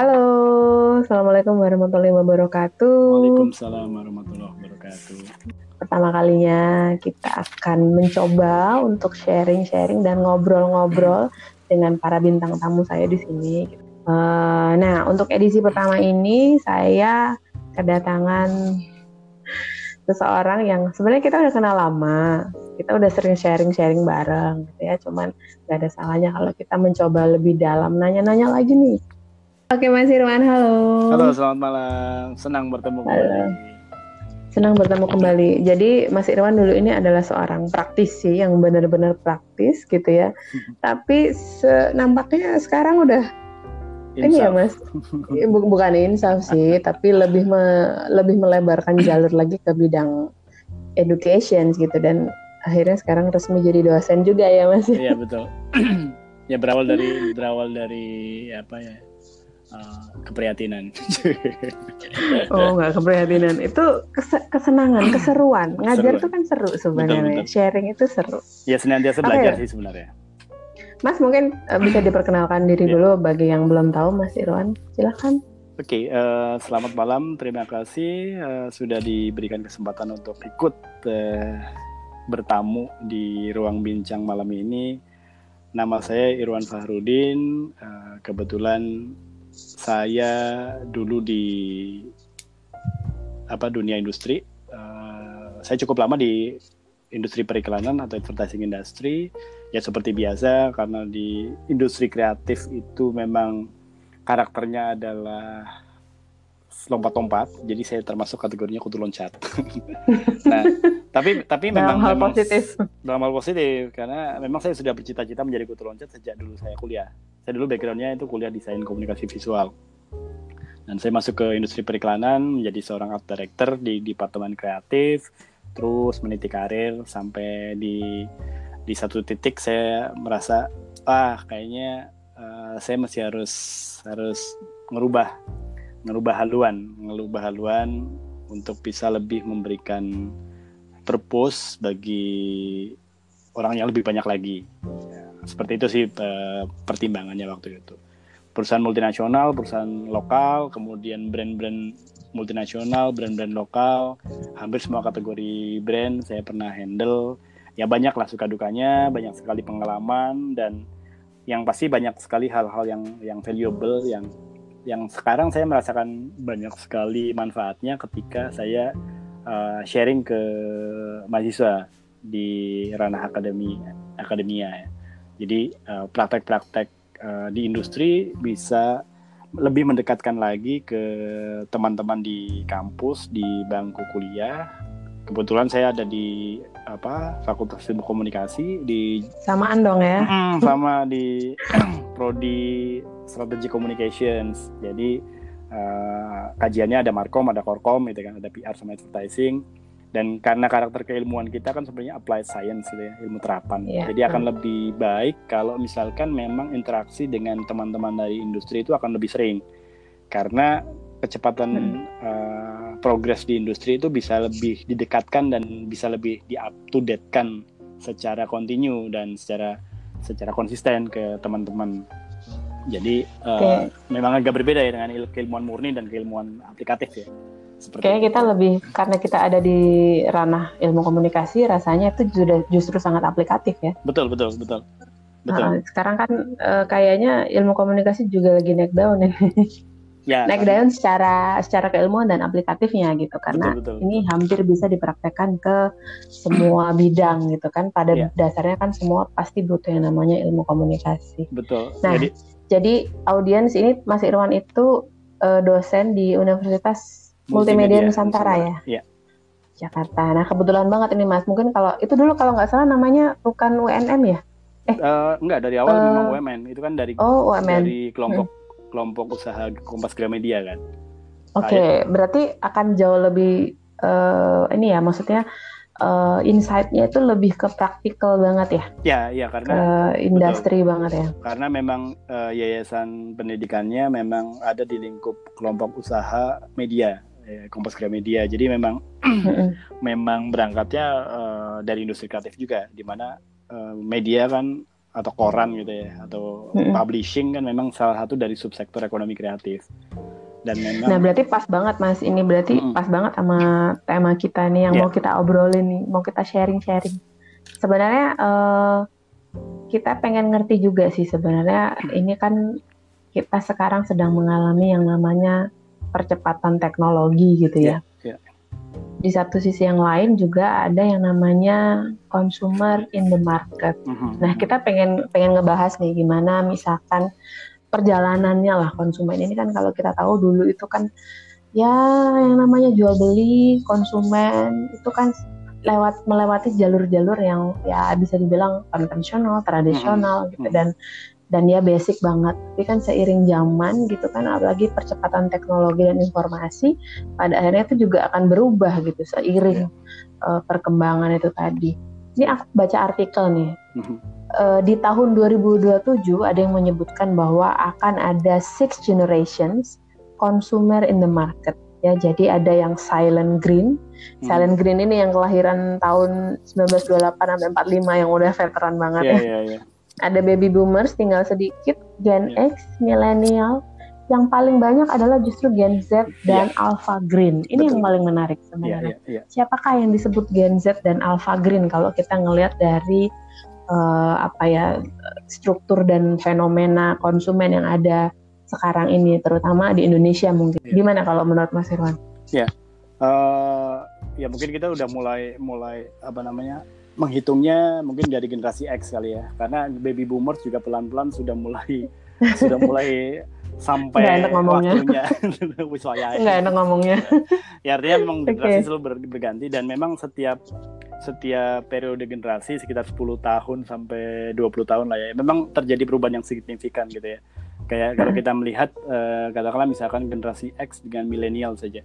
Halo, Assalamualaikum warahmatullahi wabarakatuh. Waalaikumsalam warahmatullahi wabarakatuh. Pertama kalinya kita akan mencoba untuk sharing-sharing dan ngobrol-ngobrol dengan para bintang tamu saya di sini. Uh, nah, untuk edisi pertama ini saya kedatangan seseorang yang sebenarnya kita udah kenal lama, kita udah sering sharing-sharing bareng gitu ya, cuman gak ada salahnya kalau kita mencoba lebih dalam, nanya-nanya lagi nih. Oke Mas Irwan, halo. Halo, selamat malam. Senang bertemu kembali. Senang bertemu kembali. Jadi Mas Irwan dulu ini adalah seorang praktisi yang benar-benar praktis gitu ya. Tapi nampaknya sekarang udah insaf. ini ya Mas. Bukan insaf sih, tapi lebih me, lebih melebarkan jalur lagi ke bidang education gitu dan akhirnya sekarang resmi jadi dosen juga ya Mas. Iya betul. ya berawal dari berawal dari apa ya uh, keprihatinan. oh nggak keprihatinan, itu kes kesenangan, keseruan. Ngajar itu kan seru sebenarnya, sharing itu seru. Ya senantiasa belajar okay. sih sebenarnya. Mas mungkin uh, bisa diperkenalkan diri yeah. dulu bagi yang belum tahu Mas Irwan, silahkan. Oke, okay, uh, selamat malam. Terima kasih uh, sudah diberikan kesempatan untuk ikut uh, bertamu di ruang bincang malam ini. Nama saya Irwan Fahrudin. Uh, kebetulan saya dulu di apa dunia industri. Uh, saya cukup lama di industri periklanan atau advertising industry. Ya seperti biasa karena di industri kreatif itu memang karakternya adalah lompat-lompat. Jadi saya termasuk kategorinya kutu loncat. nah, tapi tapi dalam memang hal memang, positif. Dalam hal positif karena memang saya sudah bercita-cita menjadi kutu loncat sejak dulu saya kuliah saya dulu backgroundnya itu kuliah desain komunikasi visual dan saya masuk ke industri periklanan menjadi seorang art director di departemen kreatif terus meniti karir sampai di di satu titik saya merasa ah kayaknya uh, saya masih harus harus ngerubah ngerubah haluan ngerubah haluan untuk bisa lebih memberikan purpose bagi orang yang lebih banyak lagi. Seperti itu sih uh, pertimbangannya waktu itu. Perusahaan multinasional perusahaan lokal kemudian brand-brand multinasional brand-brand lokal hampir semua kategori brand saya pernah handle. Ya banyak lah suka dukanya banyak sekali pengalaman dan yang pasti banyak sekali hal-hal yang yang valuable yang yang sekarang saya merasakan banyak sekali manfaatnya ketika saya uh, sharing ke mahasiswa di ranah akademi akademia ya. Jadi uh, praktek-praktek uh, di industri bisa lebih mendekatkan lagi ke teman-teman di kampus di bangku kuliah. Kebetulan saya ada di apa Fakultas Ilmu Komunikasi di samaan dong ya. Mm, sama di prodi Strategy Communications. Jadi uh, kajiannya ada Markom, ada Korkom, itu kan ada PR sama advertising dan karena karakter keilmuan kita kan sebenarnya applied science gitu ya ilmu terapan yeah. jadi akan lebih baik kalau misalkan memang interaksi dengan teman-teman dari industri itu akan lebih sering karena kecepatan hmm. uh, progres di industri itu bisa lebih didekatkan dan bisa lebih di up to date kan secara kontinu dan secara secara konsisten ke teman-teman jadi uh, okay. memang agak berbeda ya dengan keilmuan murni dan keilmuan aplikatif ya seperti Kayaknya kita lebih karena kita ada di ranah ilmu komunikasi, rasanya itu sudah justru sangat aplikatif ya. Betul betul betul. Betul. Nah, sekarang kan uh, kayaknya ilmu komunikasi juga lagi naik daun ya. ya naik daun secara secara keilmuan dan aplikatifnya gitu karena betul, betul, ini hampir bisa dipraktekkan ke semua bidang gitu kan pada ya. dasarnya kan semua pasti butuh yang namanya ilmu komunikasi. Betul. Nah, jadi, jadi audiens ini Mas Irwan itu uh, dosen di Universitas Multimedia, Nusantara ya? Iya. Jakarta. Nah kebetulan banget ini Mas. Mungkin kalau itu dulu kalau nggak salah namanya bukan UNM ya? Eh uh, enggak dari awal uh, memang UMN. Itu kan dari oh, UMN. dari kelompok hmm. kelompok usaha Kompas Gramedia kan. Oke, okay, berarti akan jauh lebih uh, ini ya maksudnya uh, insight-nya itu lebih ke praktikal banget ya? Ya, ya karena ke industri betul, banget ya. Karena memang uh, yayasan pendidikannya memang ada di lingkup kelompok usaha media ya, Kompas Gramedia. Jadi memang memang berangkatnya uh, dari industri kreatif juga, di mana uh, media kan atau koran gitu ya atau publishing kan memang salah satu dari subsektor ekonomi kreatif dan memang nah berarti pas banget mas ini berarti hmm. pas banget sama tema kita nih yang yeah. mau kita obrolin nih mau kita sharing sharing sebenarnya uh, kita pengen ngerti juga sih sebenarnya ini kan kita sekarang sedang mengalami yang namanya percepatan teknologi gitu ya. Yeah, yeah. Di satu sisi yang lain juga ada yang namanya consumer in the market. Mm-hmm. Nah kita pengen pengen ngebahas nih gimana misalkan perjalanannya lah konsumen ini kan kalau kita tahu dulu itu kan ya yang namanya jual beli konsumen itu kan lewat melewati jalur-jalur yang ya bisa dibilang konvensional, tradisional mm-hmm. gitu dan dan ya basic banget. Tapi kan seiring zaman gitu kan, apalagi percepatan teknologi dan informasi, pada akhirnya itu juga akan berubah gitu seiring yeah. uh, perkembangan itu tadi. Ini aku baca artikel nih. Mm-hmm. Uh, di tahun 2027 ada yang menyebutkan bahwa akan ada six generations consumer in the market. Ya, jadi ada yang silent green. Hmm. Silent green ini yang kelahiran tahun 1928 sampai 45 yang udah veteran banget yeah, ya. Yeah, yeah ada baby boomers tinggal sedikit, Gen yeah. X, milenial, yang paling banyak adalah justru Gen Z dan yeah. Alpha Green. Ini Betul. yang paling menarik sebenarnya. Yeah, yeah, yeah. Siapakah yang disebut Gen Z dan Alpha Green kalau kita ngelihat dari uh, apa ya struktur dan fenomena konsumen yang ada sekarang ini, terutama di Indonesia mungkin. Yeah. Gimana kalau menurut Mas Irwan? Ya, yeah. uh, ya mungkin kita udah mulai mulai apa namanya menghitungnya mungkin dari generasi X kali ya karena baby boomers juga pelan-pelan sudah mulai sudah mulai sampai Nggak enak ngomongnya. waktunya nggak enak ngomongnya ya artinya memang generasi okay. selalu ber berganti dan memang setiap setiap periode generasi sekitar 10 tahun sampai 20 tahun lah ya memang terjadi perubahan yang signifikan gitu ya kayak kalau kita melihat uh, katakanlah misalkan generasi X dengan milenial saja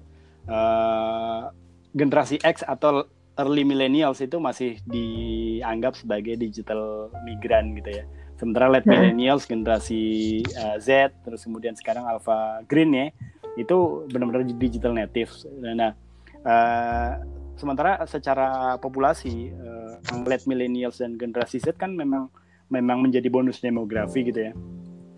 uh, generasi X atau early millennials itu masih dianggap sebagai digital migran gitu ya. Sementara late millennials generasi uh, Z terus kemudian sekarang alpha green ya itu benar-benar digital native. Nah, uh, sementara secara populasi uh, late millennials dan generasi Z kan memang memang menjadi bonus demografi gitu ya.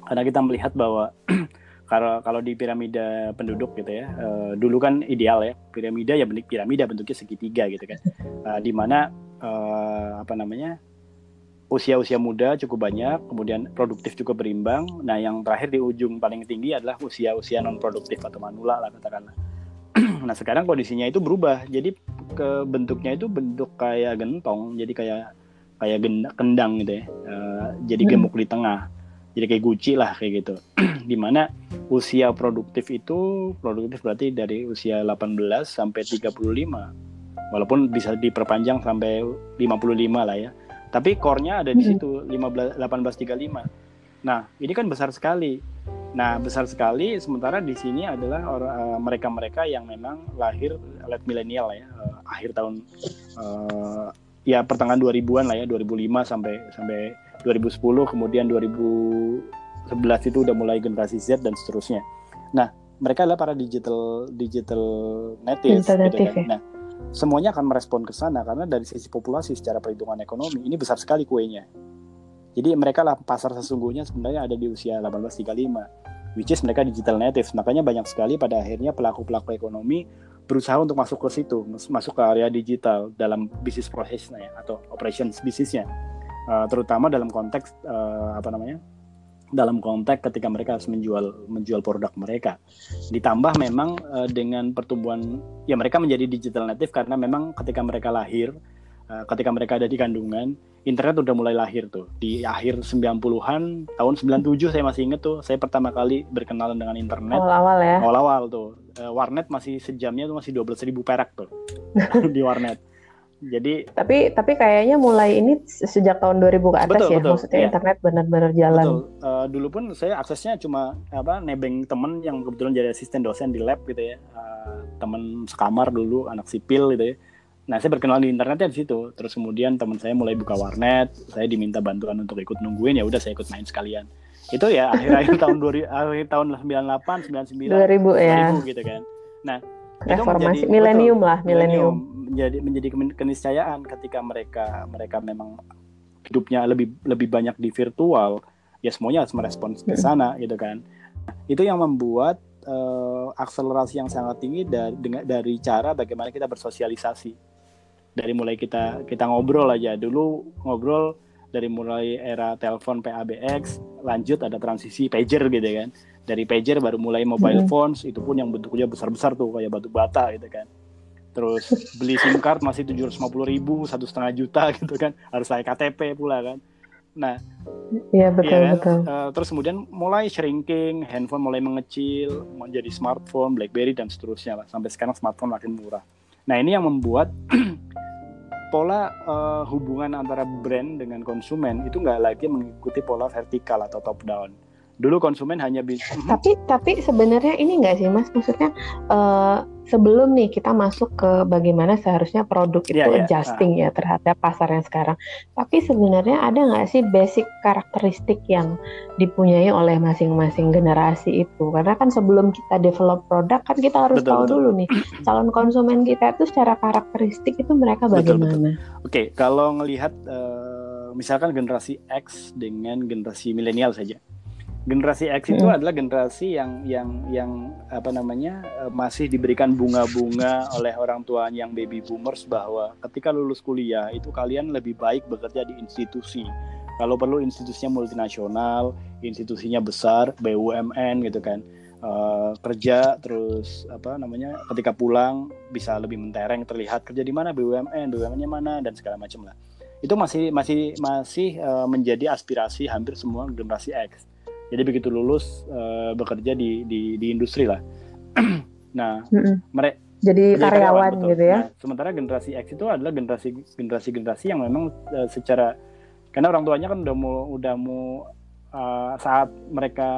Karena kita melihat bahwa kalau kalau di piramida penduduk gitu ya uh, dulu kan ideal ya piramida ya bentuk piramida bentuknya segitiga gitu kan. Uh, di mana uh, apa namanya usia-usia muda cukup banyak kemudian produktif cukup berimbang. Nah yang terakhir di ujung paling tinggi adalah usia-usia non produktif atau manula lah katakanlah nah sekarang kondisinya itu berubah. Jadi ke bentuknya itu bentuk kayak gentong. Jadi kayak kayak kendang gitu ya. Uh, jadi hmm. gemuk di tengah. Jadi kayak Gucci lah kayak gitu. Di mana usia produktif itu produktif berarti dari usia 18 sampai 35 walaupun bisa diperpanjang sampai 55 lah ya. Tapi core-nya ada di hmm. situ 15 1835 nah ini kan besar sekali nah besar sekali sementara di sini adalah uh, mereka-mereka yang memang lahir late milenial ya uh, akhir tahun uh, ya pertengahan 2000-an lah ya 2005 sampai sampai 2010 kemudian 2011 itu udah mulai generasi Z dan seterusnya. Nah, mereka adalah para digital digital native, digital gitu kan. Ya? Nah, semuanya akan merespon ke sana karena dari sisi populasi secara perhitungan ekonomi ini besar sekali kuenya. Jadi mereka lah pasar sesungguhnya sebenarnya ada di usia 1835 which is mereka digital native. Makanya banyak sekali pada akhirnya pelaku-pelaku ekonomi berusaha untuk masuk ke situ, masuk ke area digital dalam bisnis prosesnya ya, atau operations bisnisnya uh, terutama dalam konteks uh, apa namanya dalam konteks ketika mereka harus menjual menjual produk mereka ditambah memang uh, dengan pertumbuhan ya mereka menjadi digital native karena memang ketika mereka lahir uh, ketika mereka ada di kandungan internet udah mulai lahir tuh di akhir 90-an tahun 97 saya masih inget tuh saya pertama kali berkenalan dengan internet awal-awal ya awal-awal tuh uh, warnet masih sejamnya tuh masih 12.000 perak tuh di warnet jadi tapi tapi kayaknya mulai ini sejak tahun 2000 ke atas betul, ya. Betul, Maksudnya ya. internet benar-benar jalan. Betul. Uh, dulu pun saya aksesnya cuma apa nebeng temen yang kebetulan jadi asisten dosen di lab gitu ya. Uh, temen sekamar dulu anak sipil gitu ya. Nah, saya berkenalan di internetnya di situ. Terus kemudian teman saya mulai buka warnet, saya diminta bantuan untuk ikut nungguin ya udah saya ikut main sekalian. Itu ya akhir-akhir tahun 2000 akhir tahun 98 99 2000 ya. 2000 gitu kan. Nah, reformasi milenium lah milenium menjadi menjadi keniscayaan ketika mereka mereka memang hidupnya lebih lebih banyak di virtual ya semuanya harus merespons ke sana gitu kan itu yang membuat uh, akselerasi yang sangat tinggi dari dari cara bagaimana kita bersosialisasi dari mulai kita kita ngobrol aja. Dulu ngobrol dari mulai era telepon PABX lanjut ada transisi pager gitu kan. Dari pager baru mulai mobile hmm. phones itu pun yang bentuknya besar-besar tuh kayak batu bata gitu kan. Terus beli SIM card masih tujuh ratus ribu satu setengah juta gitu kan. Harus saya KTP pula kan. Nah iya betul ya betul. Uh, terus kemudian mulai shrinking handphone mulai mengecil menjadi smartphone BlackBerry dan seterusnya lah. Sampai sekarang smartphone makin murah. Nah ini yang membuat pola uh, hubungan antara brand dengan konsumen itu nggak lagi mengikuti pola vertikal atau top down. Dulu konsumen hanya bisa tapi tapi sebenarnya ini enggak sih mas? Maksudnya uh, sebelum nih kita masuk ke bagaimana seharusnya produk itu yeah, yeah. adjusting uh. ya terhadap pasar yang sekarang tapi sebenarnya ada nggak sih basic karakteristik yang dipunyai oleh masing-masing generasi itu karena kan sebelum kita develop produk kan kita harus betul, tahu betul. dulu nih calon konsumen kita itu secara karakteristik itu mereka bagaimana oke okay, kalau ngelihat uh, misalkan generasi X dengan generasi milenial saja generasi X itu hmm. adalah generasi yang yang yang apa namanya eh, masih diberikan bunga-bunga oleh orang tua yang baby boomers bahwa ketika lulus kuliah itu kalian lebih baik bekerja di institusi. Kalau perlu institusinya multinasional, institusinya besar, BUMN gitu kan. Uh, kerja terus apa namanya ketika pulang bisa lebih mentereng terlihat kerja di mana BUMN BUMN-nya mana dan segala macam lah itu masih masih masih uh, menjadi aspirasi hampir semua generasi X jadi begitu lulus uh, bekerja di, di di industri lah. Nah mereka jadi karyawan, karyawan gitu ya? Nah, sementara generasi X itu adalah generasi generasi generasi yang memang uh, secara karena orang tuanya kan udah mau udah mau uh, saat mereka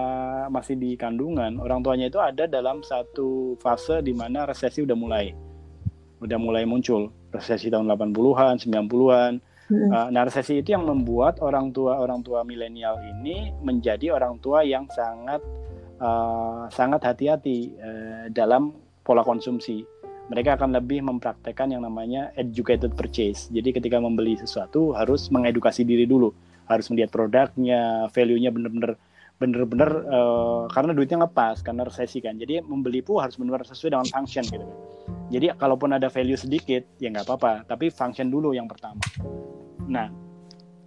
masih di kandungan orang tuanya itu ada dalam satu fase di mana resesi udah mulai udah mulai muncul. Resesi tahun 80-an 90-an Uh, nah resesi itu yang membuat orang tua orang tua milenial ini menjadi orang tua yang sangat uh, sangat hati-hati uh, dalam pola konsumsi. Mereka akan lebih mempraktekkan yang namanya educated purchase. Jadi ketika membeli sesuatu harus mengedukasi diri dulu, harus melihat produknya, value-nya benar-benar benar-benar uh, karena duitnya ngepas karena resesi kan. Jadi membeli pun harus benar-benar sesuai dengan function gitu kan. Jadi kalaupun ada value sedikit ya nggak apa-apa, tapi function dulu yang pertama. Nah,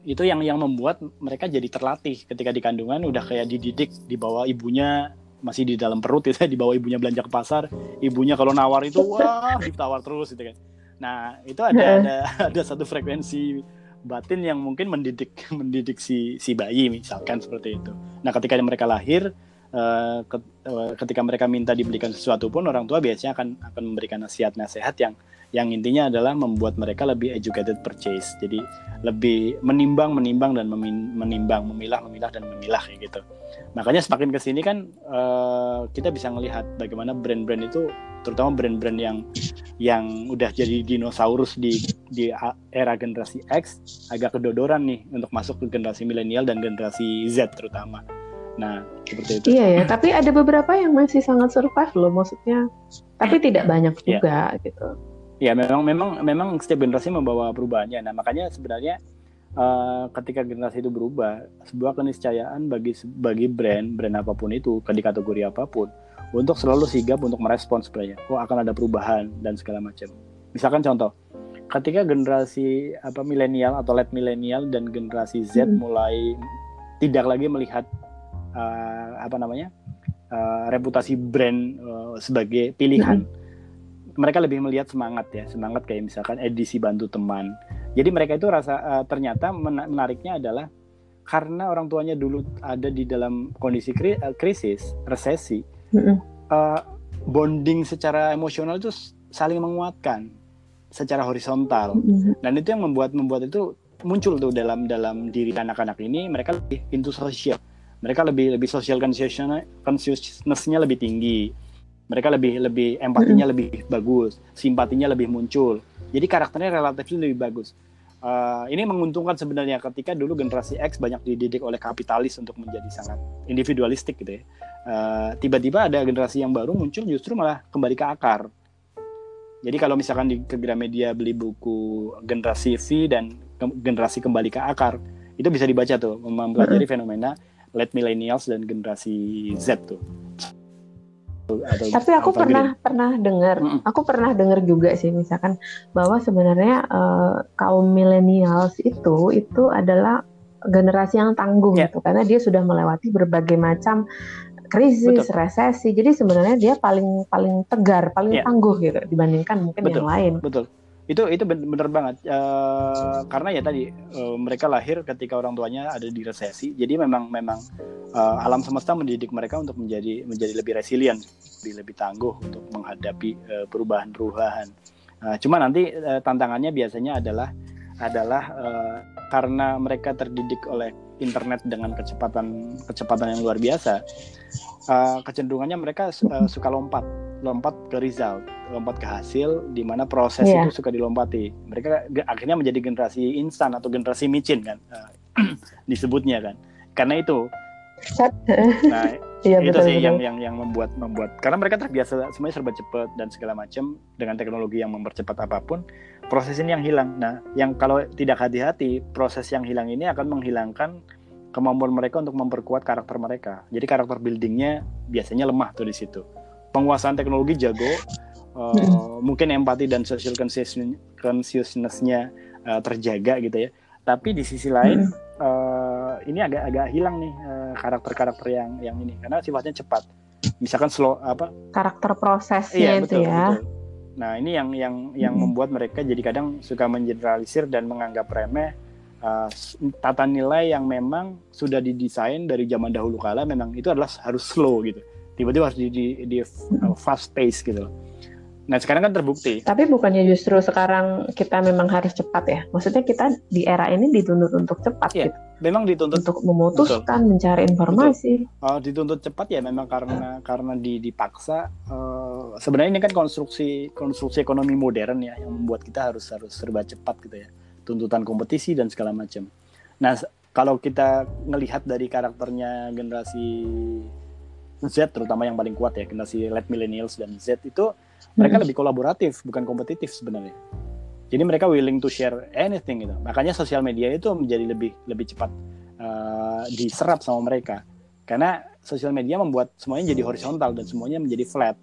itu yang yang membuat mereka jadi terlatih ketika di kandungan udah kayak dididik di bawah ibunya masih di dalam perut itu di bawah ibunya belanja ke pasar ibunya kalau nawar itu wah ditawar terus gitu kan nah itu ada ada ada satu frekuensi batin yang mungkin mendidik mendidik si si bayi misalkan seperti itu. Nah ketika mereka lahir uh, ketika mereka minta dibelikan sesuatu pun orang tua biasanya akan akan memberikan nasihat-nasihat yang yang intinya adalah membuat mereka lebih educated purchase. Jadi lebih menimbang, menimbang dan menimbang, memilah, memilah dan memilah kayak gitu. Makanya semakin ke sini kan uh, kita bisa melihat bagaimana brand-brand itu terutama brand-brand yang yang udah jadi dinosaurus di di era generasi X agak kedodoran nih untuk masuk ke generasi milenial dan generasi Z terutama. Nah, seperti itu. Iya ya, tapi ada beberapa yang masih sangat survive loh maksudnya. Tapi tidak banyak iya. juga yeah. gitu ya memang memang memang setiap generasi membawa perubahannya. Nah makanya sebenarnya uh, ketika generasi itu berubah sebuah keniscayaan bagi bagi brand brand apa pun itu di kategori apa pun untuk selalu sigap untuk merespons sebenarnya. Oh akan ada perubahan dan segala macam. Misalkan contoh ketika generasi apa milenial atau late milenial dan generasi Z hmm. mulai tidak lagi melihat uh, apa namanya uh, reputasi brand uh, sebagai pilihan. Hmm mereka lebih melihat semangat ya semangat kayak misalkan edisi bantu teman jadi mereka itu rasa uh, ternyata menariknya adalah karena orang tuanya dulu ada di dalam kondisi kri uh, krisis resesi mm-hmm. uh, bonding secara emosional itu saling menguatkan secara horizontal mm-hmm. dan itu yang membuat membuat itu muncul tuh dalam dalam diri anak-anak ini mereka lebih into sosial mereka lebih lebih social consciousness-nya lebih tinggi mereka lebih lebih empatinya lebih bagus simpatinya lebih muncul. Jadi karakternya relatif lebih bagus. Uh, ini menguntungkan sebenarnya ketika dulu generasi X banyak dididik oleh kapitalis untuk menjadi sangat individualistik gitu ya. Uh, tiba-tiba ada generasi yang baru muncul justru malah kembali ke akar. Jadi kalau misalkan di ke Gramedia beli buku generasi V dan generasi kembali ke akar itu bisa dibaca tuh mempelajari fenomena late millennials dan generasi Z tuh atau tapi aku pernah green. pernah dengar mm -mm. aku pernah dengar juga sih misalkan bahwa sebenarnya uh, kaum millennials itu itu adalah generasi yang tangguh yeah. gitu karena dia sudah melewati berbagai macam krisis, Betul. resesi. Jadi sebenarnya dia paling paling tegar, paling yeah. tangguh gitu dibandingkan mungkin Betul. yang lain. Betul. Itu itu benar banget. Uh, karena ya tadi uh, mereka lahir ketika orang tuanya ada di resesi. Jadi memang memang uh, alam semesta mendidik mereka untuk menjadi menjadi lebih resilient, lebih lebih tangguh untuk menghadapi uh, perubahan-perubahan. Uh, cuma nanti uh, tantangannya biasanya adalah adalah uh, karena mereka terdidik oleh internet dengan kecepatan kecepatan yang luar biasa, uh, kecenderungannya mereka uh, suka lompat, lompat ke result, lompat ke hasil, di mana proses yeah. itu suka dilompati. Mereka akhirnya menjadi generasi instan atau generasi micin kan, uh, disebutnya kan. Karena itu, nah Iya, itu betul, sih betul. yang yang yang membuat membuat karena mereka terbiasa semuanya serba cepat dan segala macam dengan teknologi yang mempercepat apa pun proses ini yang hilang. Nah, yang kalau tidak hati-hati proses yang hilang ini akan menghilangkan kemampuan mereka untuk memperkuat karakter mereka. Jadi karakter buildingnya biasanya lemah tuh di situ. Penguasaan teknologi jago, uh, hmm. mungkin empati dan social consciousness-nya uh, terjaga gitu ya. Tapi di sisi lain hmm. uh, ini agak-agak hilang nih karakter-karakter yang yang ini. Karena sifatnya cepat. Misalkan slow apa? Karakter prosesnya iya, itu ya. betul. nah ini yang yang yang hmm. membuat mereka jadi kadang suka mengeneralisir dan menganggap remeh uh, tata nilai yang memang sudah didesain dari zaman dahulu kala memang itu adalah harus slow gitu. Tiba-tiba harus di, di, di uh, fast pace gitu loh Nah sekarang kan terbukti. Tapi bukannya justru sekarang kita memang harus cepat ya? Maksudnya kita di era ini dituntut untuk cepat ya, gitu. Memang dituntut untuk memutuskan, betul. mencari informasi. Uh, dituntut cepat ya memang karena karena di, dipaksa. Uh, sebenarnya ini kan konstruksi konstruksi ekonomi modern ya yang membuat kita harus harus serba cepat gitu ya. Tuntutan kompetisi dan segala macam. Nah kalau kita ngelihat dari karakternya generasi Z terutama yang paling kuat ya generasi late millennials dan Z itu mereka hmm. lebih kolaboratif bukan kompetitif sebenarnya. Jadi mereka willing to share anything gitu. Makanya sosial media itu menjadi lebih lebih cepat uh, diserap sama mereka. Karena sosial media membuat semuanya jadi horizontal dan semuanya menjadi flat.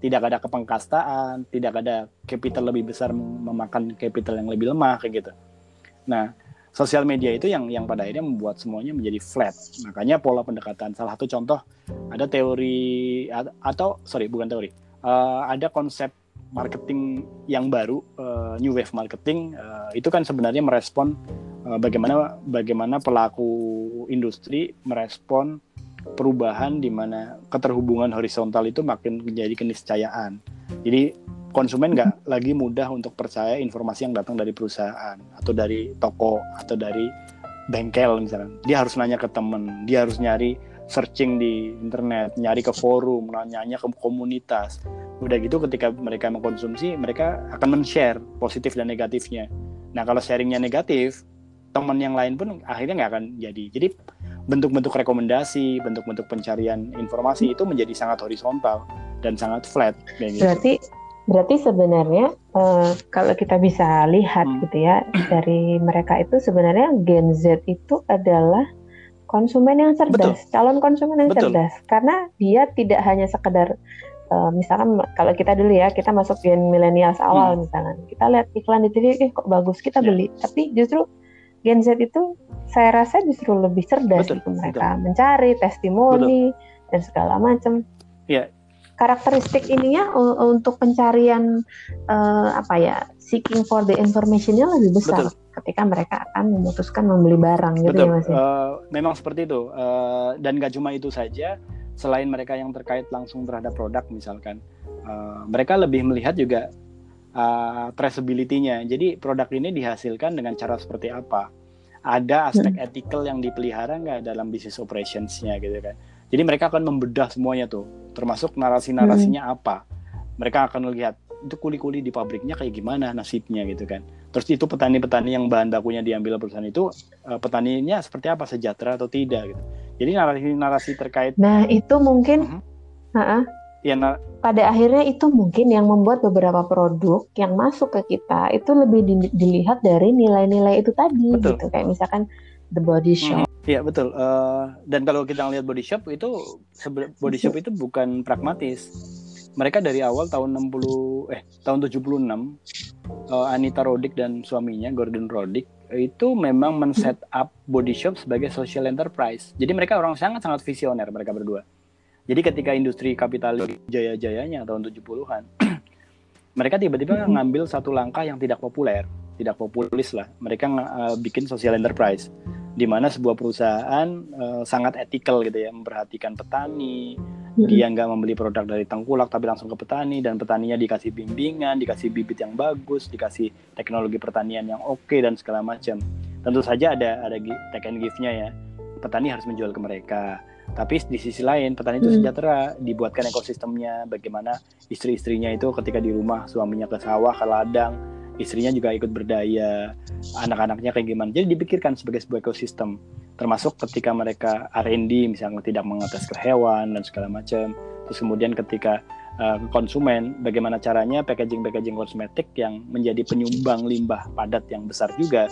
Tidak ada kepengkastaan tidak ada capital lebih besar memakan capital yang lebih lemah kayak gitu. Nah sosial media itu yang yang pada akhirnya membuat semuanya menjadi flat. Makanya pola pendekatan salah satu contoh ada teori atau sorry bukan teori uh, ada konsep marketing yang baru uh, new wave marketing uh, itu kan sebenarnya merespon uh, bagaimana bagaimana pelaku industri merespon perubahan di mana keterhubungan horizontal itu makin menjadi keniscayaan. Jadi konsumen nggak lagi mudah untuk percaya informasi yang datang dari perusahaan atau dari toko atau dari bengkel misalnya. Dia harus nanya ke temen, dia harus nyari searching di internet, nyari ke forum, nanya ke komunitas. Udah gitu ketika mereka mengkonsumsi, mereka akan men-share positif dan negatifnya. Nah kalau sharingnya negatif, teman yang lain pun akhirnya nggak akan jadi. Jadi bentuk-bentuk rekomendasi, bentuk-bentuk pencarian informasi itu menjadi sangat horizontal dan sangat flat. Gitu. Berarti berarti sebenarnya uh, kalau kita bisa lihat hmm. gitu ya dari mereka itu sebenarnya Gen Z itu adalah konsumen yang cerdas, Betul. calon konsumen yang Betul. cerdas, karena dia tidak hanya sekedar uh, misalkan kalau kita dulu ya kita masuk gen milenial awal hmm. misalkan kita lihat iklan di TV, eh kok bagus kita yeah. beli, tapi justru Gen Z itu saya rasa justru lebih cerdas Betul. gitu mereka Betul. mencari testimoni Betul. dan segala macam. Yeah. Karakteristik ininya untuk pencarian uh, apa ya seeking for the informationnya lebih besar. Betul ketika mereka akan memutuskan membeli barang gitu Betul. ya mas Uh, memang seperti itu uh, dan gak cuma itu saja selain mereka yang terkait langsung terhadap produk misalkan uh, mereka lebih melihat juga uh, traceability-nya jadi produk ini dihasilkan dengan cara seperti apa ada aspek hmm. ethical yang dipelihara nggak dalam bisnis operationsnya gitu kan jadi mereka akan membedah semuanya tuh termasuk narasi-narasinya hmm. apa mereka akan melihat itu kuli-kuli di pabriknya kayak gimana nasibnya gitu kan. Terus itu petani-petani yang bahan bakunya diambil perusahaan itu uh, petaninya seperti apa sejahtera atau tidak gitu. Jadi narasi-narasi terkait Nah, itu mungkin uh -huh. uh -uh. ya nah, pada akhirnya itu mungkin yang membuat beberapa produk yang masuk ke kita itu lebih di, dilihat dari nilai-nilai itu tadi betul. gitu kayak misalkan the body hmm, shop. Iya hmm, betul. Uh, dan kalau kita lihat body shop itu body shop itu bukan pragmatis. Mereka dari awal tahun 60 eh tahun 76 uh, eh, Anita Roddick dan suaminya Gordon Roddick itu memang men-set up body shop sebagai social enterprise. Jadi mereka orang sangat-sangat visioner mereka berdua. Jadi ketika industri kapitalis jaya-jayanya tahun 70-an, mereka tiba-tiba ngambil satu langkah yang tidak populer, tidak populis lah. Mereka uh, bikin social enterprise di mana sebuah perusahaan uh, sangat etikal gitu ya, memperhatikan petani, dia nggak membeli produk dari tengkulak tapi langsung ke petani dan petaninya dikasih bimbingan, dikasih bibit yang bagus, dikasih teknologi pertanian yang oke okay, dan segala macam. Tentu saja ada ada take and give-nya ya. Petani harus menjual ke mereka tapi di sisi lain petani itu hmm. sejahtera, dibuatkan ekosistemnya, bagaimana istri-istrinya itu ketika di rumah suaminya ke sawah, ke ladang, istrinya juga ikut berdaya, anak-anaknya kayak gimana. Jadi dipikirkan sebagai sebuah ekosistem, termasuk ketika mereka R&D misalnya tidak mengatas ke hewan dan segala macam. Terus kemudian ketika uh, konsumen bagaimana caranya packaging packaging kosmetik yang menjadi penyumbang limbah padat yang besar juga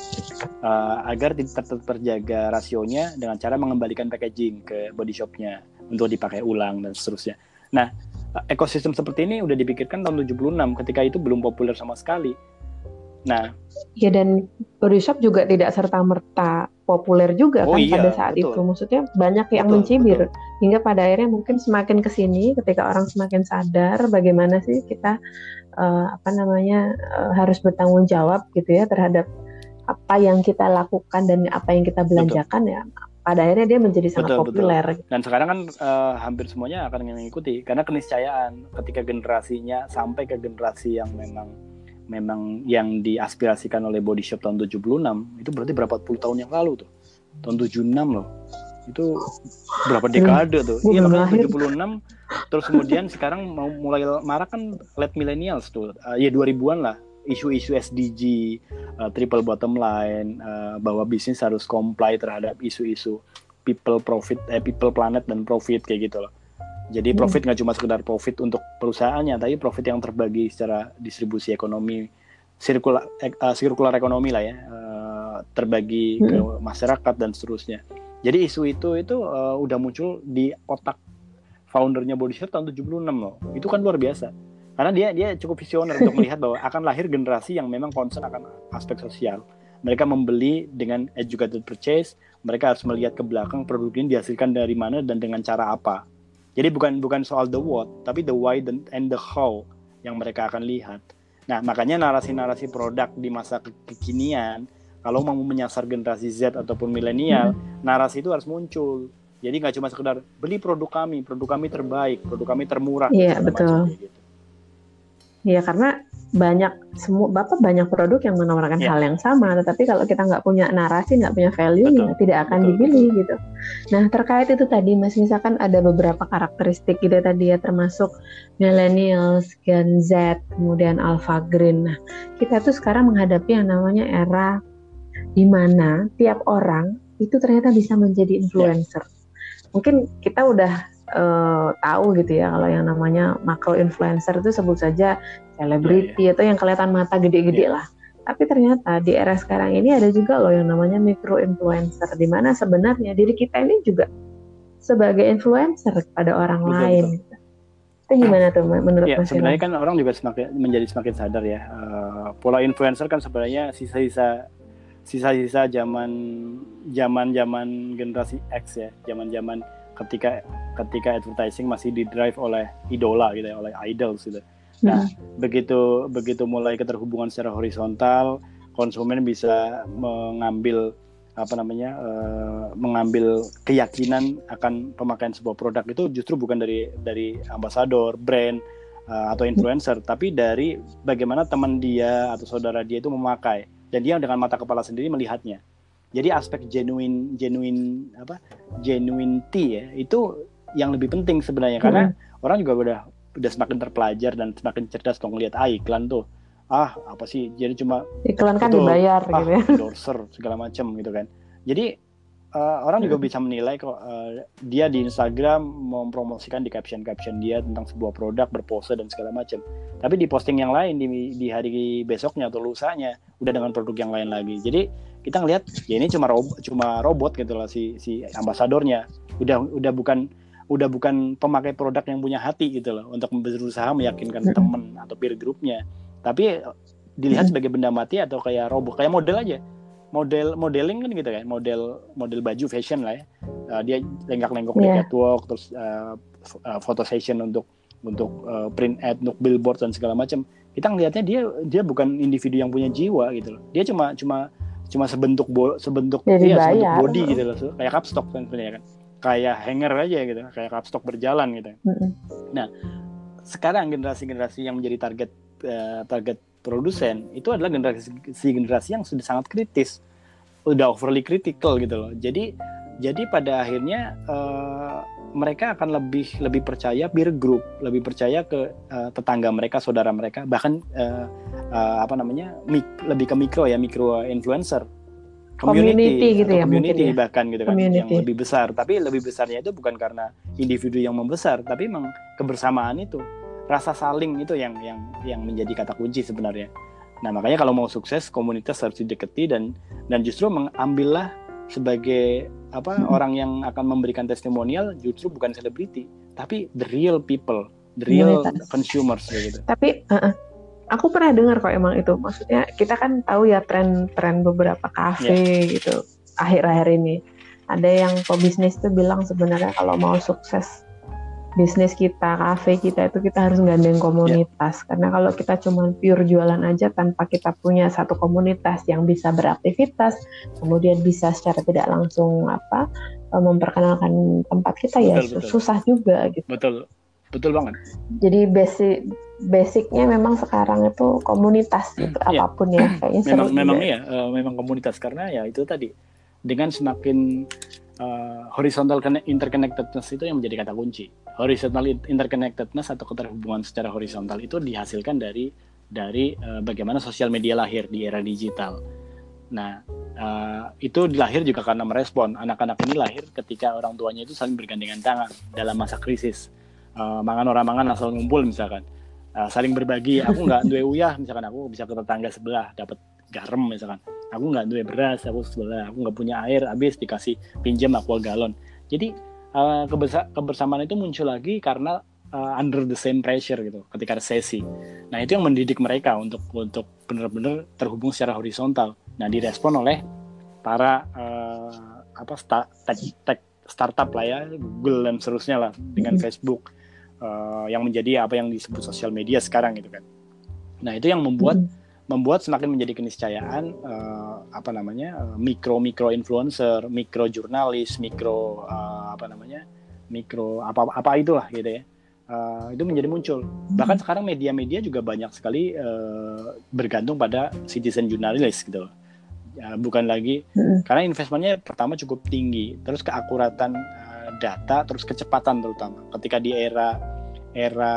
uh, agar tetap terjaga rasionya dengan cara mengembalikan packaging ke body shopnya untuk dipakai ulang dan seterusnya. Nah ekosistem seperti ini udah dipikirkan tahun 76 ketika itu belum populer sama sekali. Nah, ya dan body shop juga tidak serta merta populer juga oh, kan iya, pada saat betul. itu. Maksudnya banyak yang betul, mencibir betul. hingga pada akhirnya mungkin semakin ke sini ketika orang semakin sadar bagaimana sih kita uh, apa namanya uh, harus bertanggung jawab gitu ya terhadap apa yang kita lakukan dan apa yang kita belanjakan betul. ya pada akhirnya dia menjadi sangat betul, populer. Betul. Dan sekarang kan uh, hampir semuanya akan mengikuti karena keniscayaan ketika generasinya sampai ke generasi yang memang memang yang diaspirasikan oleh Body Shop tahun 76 itu berarti berapa puluh tahun yang lalu tuh? Tahun 76 loh. Itu berapa dekade tuh? Iya kan 76 terus kemudian sekarang mau mulai marah kan late millennials tuh. Uh, ya 2000-an lah. Isu-isu SDG uh, triple bottom line uh, bahwa bisnis harus comply terhadap isu-isu people profit eh people planet dan profit kayak gitu loh jadi hmm. profit nggak cuma sekedar profit untuk perusahaannya, tapi profit yang terbagi secara distribusi ekonomi, sirkular, uh, sirkular ekonomi lah ya, uh, terbagi hmm. ke masyarakat dan seterusnya. Jadi isu itu itu uh, udah muncul di otak foundernya Body Shop tahun 76 loh. Itu kan luar biasa. Karena dia dia cukup visioner untuk melihat bahwa akan lahir generasi yang memang concern akan aspek sosial. Mereka membeli dengan educated purchase, mereka harus melihat ke belakang produk ini dihasilkan dari mana dan dengan cara apa jadi bukan bukan soal the what, tapi the why and the how yang mereka akan lihat. Nah, makanya narasi-narasi produk di masa kekinian kalau mau menyasar generasi Z ataupun milenial, hmm. narasi itu harus muncul. Jadi nggak cuma sekedar beli produk kami, produk kami terbaik, produk kami termurah. Iya betul. gitu. Iya karena banyak semua bapak banyak produk yang menawarkan yeah. hal yang sama tetapi kalau kita nggak punya narasi nggak punya value betul, ya tidak akan betul, dipilih betul. gitu nah terkait itu tadi mas misalkan ada beberapa karakteristik gitu tadi ya termasuk millennials Gen Z kemudian Alpha Green nah kita tuh sekarang menghadapi yang namanya era di mana tiap orang itu ternyata bisa menjadi ya. influencer yeah. mungkin kita udah uh, tahu gitu ya kalau yang namanya makro influencer itu sebut saja selebriti yeah, yeah. atau yang kelihatan mata gede-gede yeah. lah. Tapi ternyata di era sekarang ini ada juga loh yang namanya micro influencer di mana sebenarnya diri kita ini juga sebagai influencer kepada orang betul, lain. Betul. Itu gimana tuh menurut ya, Mas Sebenarnya kan orang juga semakin menjadi semakin sadar ya. Uh, pola influencer kan sebenarnya sisa-sisa sisa-sisa zaman zaman zaman generasi X ya, zaman-zaman ketika ketika advertising masih di drive oleh idola gitu ya, oleh idols gitu. Nah, hmm. begitu begitu mulai keterhubungan secara horizontal, konsumen bisa mengambil apa namanya uh, mengambil keyakinan akan pemakaian sebuah produk itu justru bukan dari dari ambasador, brand uh, atau influencer, tapi dari bagaimana teman dia atau saudara dia itu memakai dan dia dengan mata kepala sendiri melihatnya. Jadi aspek genuine genuine apa? Genuinity ya itu yang lebih penting sebenarnya. Karena hmm. orang juga udah udah semakin terpelajar dan semakin cerdas kalau ngelihat ah iklan tuh. Ah apa sih? Jadi cuma iklan kan itu, dibayar ah, gitu ya. endorser segala macam gitu kan. Jadi uh, orang juga bisa menilai kok uh, dia di Instagram mempromosikan di caption-caption dia tentang sebuah produk berpose dan segala macam. Tapi di posting yang lain di, di hari besoknya atau lusanya udah dengan produk yang lain lagi. Jadi kita ngelihat ya ini cuma robot, cuma robot gitu lah si si ambasadornya. Udah udah bukan udah bukan pemakai produk yang punya hati gitu loh untuk berusaha meyakinkan temen atau peer groupnya. Tapi dilihat sebagai benda mati atau kayak robot kayak model aja model modeling kan gitu kan model model baju fashion lah ya uh, dia lenggak-lenggok yeah. di catwalk terus uh, uh, foto session untuk untuk uh, print ad untuk billboard dan segala macam kita ngelihatnya dia dia bukan individu yang punya jiwa gitu loh dia cuma cuma cuma sebentuk bo, sebentuk Jadi ya, sebentuk body gitu loh kayak kapstok kan sebenarnya kan kayak hanger aja gitu kayak kapstok berjalan gitu mm -hmm. nah sekarang generasi-generasi yang menjadi target uh, target produsen itu adalah generasi generasi yang sudah sangat kritis, udah overly critical gitu loh. Jadi jadi pada akhirnya uh, mereka akan lebih lebih percaya peer group, lebih percaya ke uh, tetangga mereka, saudara mereka, bahkan uh, uh, apa namanya mik, lebih ke mikro ya, mikro influencer, community, community gitu ya, community ya. bahkan gitu kan, community. yang lebih besar. Tapi lebih besarnya itu bukan karena individu yang membesar, tapi memang kebersamaan itu rasa saling itu yang yang yang menjadi kata kunci sebenarnya. Nah makanya kalau mau sukses komunitas harus didekati dan dan justru mengambillah sebagai apa hmm. orang yang akan memberikan testimonial justru bukan selebriti tapi the real people, the real komunitas. consumers gitu. Tapi uh, aku pernah dengar kok emang itu maksudnya kita kan tahu ya tren-tren beberapa kafe yeah. gitu akhir-akhir ini ada yang pebisnis tuh bilang sebenarnya kalau mau sukses bisnis kita, kafe kita itu kita harus gandeng komunitas. Yeah. Karena kalau kita cuma pure jualan aja tanpa kita punya satu komunitas yang bisa beraktivitas, kemudian bisa secara tidak langsung apa eh, memperkenalkan tempat kita ya betul, betul. susah juga gitu. Betul. Betul banget. Jadi basic basicnya memang sekarang itu komunitas gitu yeah. apa pun ya kayaknya memang memang iya uh, memang komunitas karena ya itu tadi dengan semakin uh, horizontal interconnectedness itu yang menjadi kata kunci horizontal interconnectedness atau keterhubungan secara horizontal itu dihasilkan dari dari uh, bagaimana sosial media lahir di era digital. Nah, uh, itu dilahir juga karena merespon anak-anak ini lahir ketika orang tuanya itu saling bergandengan tangan dalam masa krisis. Uh, mangan orang mangan asal ngumpul misalkan. Uh, saling berbagi, aku nggak duwe uyah misalkan aku bisa ke tetangga sebelah dapat garam misalkan. Aku nggak duwe beras, aku sebelah, aku nggak punya air, habis dikasih pinjam aqua galon. Jadi uh, kebersamaan itu muncul lagi karena uh, under the same pressure gitu ketika resesi. Nah itu yang mendidik mereka untuk untuk benar-benar terhubung secara horizontal. Nah direspon oleh para uh, apa sta tech, tech startup lah ya Google dan seterusnya lah dengan hmm. Facebook uh, yang menjadi apa yang disebut sosial media sekarang gitu kan. Nah itu yang membuat hmm membuat semakin menjadi keniscayaan uh, apa namanya uh, mikro mikro influencer, mikro jurnalis, mikro uh, apa namanya mikro apa apa itulah gitu ya. Uh, itu menjadi muncul. Bahkan sekarang media-media juga banyak sekali uh, bergantung pada citizen jurnalis gitu Uh, bukan lagi karena investmentnya pertama cukup tinggi, terus keakuratan uh, data, terus kecepatan terutama. Ketika di era era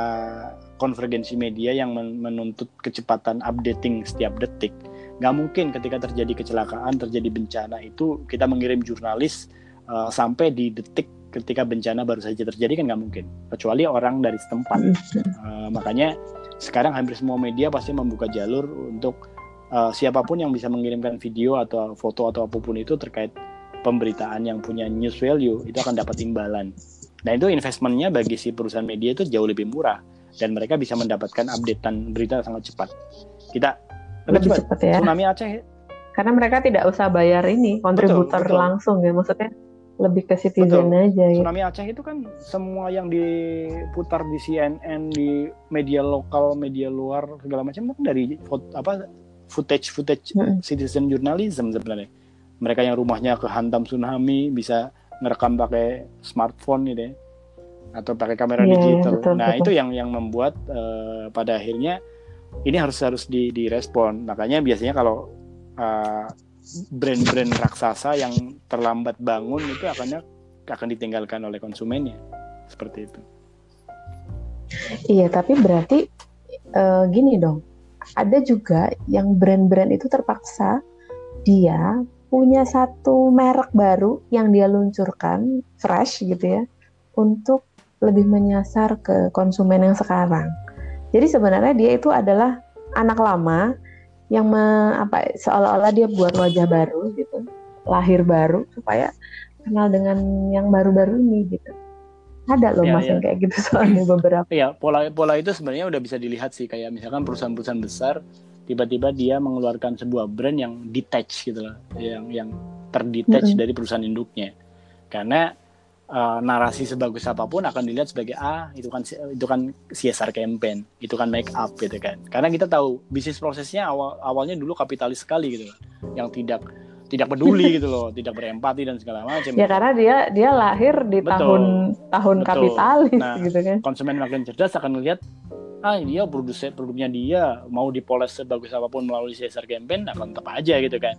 konvergensi media yang menuntut kecepatan updating setiap detik. Nggak mungkin ketika terjadi kecelakaan, terjadi bencana itu kita mengirim jurnalis uh, sampai di detik ketika bencana baru saja terjadi kan nggak mungkin. Kecuali orang dari setempat. Uh, makanya sekarang hampir semua media pasti membuka jalur untuk uh, siapa pun yang bisa mengirimkan video atau foto atau apa pun itu terkait pemberitaan yang punya news value itu akan dapat imbalan. Nah itu investmentnya bagi si perusahaan media itu jauh lebih murah dan mereka bisa mendapatkan updatean berita sangat cepat. Kita lebih cepat ya. Tsunami Aceh karena mereka tidak usah bayar ini kontributor betul, betul. langsung ya maksudnya lebih ke citizen betul. aja gitu. Tsunami Aceh itu kan semua yang diputar di CNN di media lokal, media luar segala macam kan dari apa footage footage hmm. citizen journalism sebenarnya. Mereka yang rumahnya kehantam tsunami bisa ngerekam pakai smartphone gitu ya atau pakai kamera yeah, digital. Betul, nah, betul. itu yang yang membuat uh, pada akhirnya ini harus harus di direspon. Makanya biasanya kalau uh, brand-brand raksasa yang terlambat bangun itu akannya akan ditinggalkan oleh konsumennya. Seperti itu. Iya, tapi berarti uh, gini dong. Ada juga yang brand-brand itu terpaksa dia punya satu merek baru yang dia luncurkan fresh gitu ya untuk lebih menyasar ke konsumen yang sekarang. Jadi sebenarnya dia itu adalah anak lama yang me, apa seolah-olah dia buat wajah baru gitu, lahir baru supaya kenal dengan yang baru-baru ini gitu. Ada loh ya, mas ya. yang kayak gitu soalnya beberapa. Iya, pola pola itu sebenarnya udah bisa dilihat sih kayak misalkan perusahaan-perusahaan besar tiba-tiba dia mengeluarkan sebuah brand yang detach gitu loh, yang yang terdetach mm -hmm. dari perusahaan induknya. Karena uh, narasi sebagus apa pun akan dilihat sebagai ah itu kan itu kan CSR campaign, itu kan make up gitu kan. Karena kita tahu bisnis prosesnya awal awalnya dulu kapitalis sekali gitu loh, yang tidak tidak peduli gitu loh, tidak berempati dan segala macam. Ya karena dia dia lahir di betul, tahun tahun betul. kapitalis nah, gitu kan. Konsumen makin cerdas akan melihat ah dia produksi produknya dia mau dipoles sebagus apa pun melalui CSR campaign akan tetap aja gitu kan.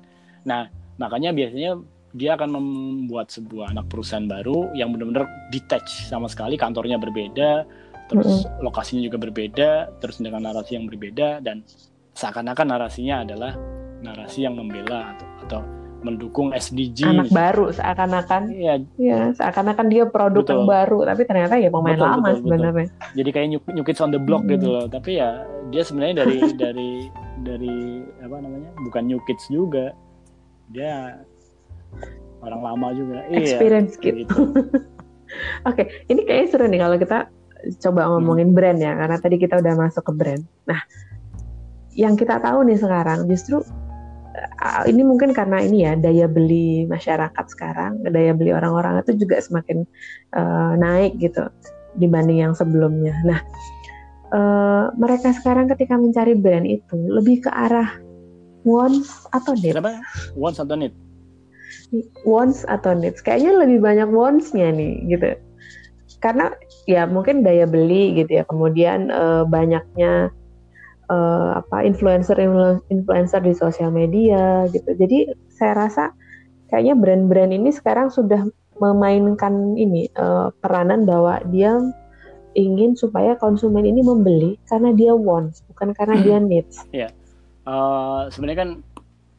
Nah makanya biasanya dia akan membuat sebuah anak perusahaan baru yang benar-benar detach sama sekali kantornya berbeda terus mm-hmm. lokasinya juga berbeda terus dengan narasi yang berbeda dan seakan-akan narasinya adalah narasi yang membela atau, atau mendukung SDG anak misalnya. baru seakan-akan iya ya seakan-akan dia produk betul. yang baru tapi ternyata ya pemain betul, lama betul, sebenarnya betul. jadi kayak new, new kids on the block hmm. gitu loh tapi ya dia sebenarnya dari dari dari apa namanya bukan new kids juga dia orang lama juga iya, experience iya, gitu, oke okay. ini kayaknya seru nih kalau kita coba ngomongin hmm. brand ya karena tadi kita udah masuk ke brand nah yang kita tahu nih sekarang justru uh, ini mungkin karena ini ya daya beli masyarakat sekarang daya beli orang-orang itu juga semakin uh, naik gitu dibanding yang sebelumnya nah uh, mereka sekarang ketika mencari brand itu lebih ke arah wants atau need Kenapa? wants atau need wants atau needs kayaknya lebih banyak wants-nya nih gitu karena ya mungkin daya beli gitu ya kemudian uh, banyaknya uh, apa influencer influencer di sosial media gitu jadi saya rasa kayaknya brand-brand ini sekarang sudah memainkan ini uh, peranan bahwa dia ingin supaya konsumen ini membeli karena dia wants bukan karena dia needs. Iya. Uh, sebenarnya kan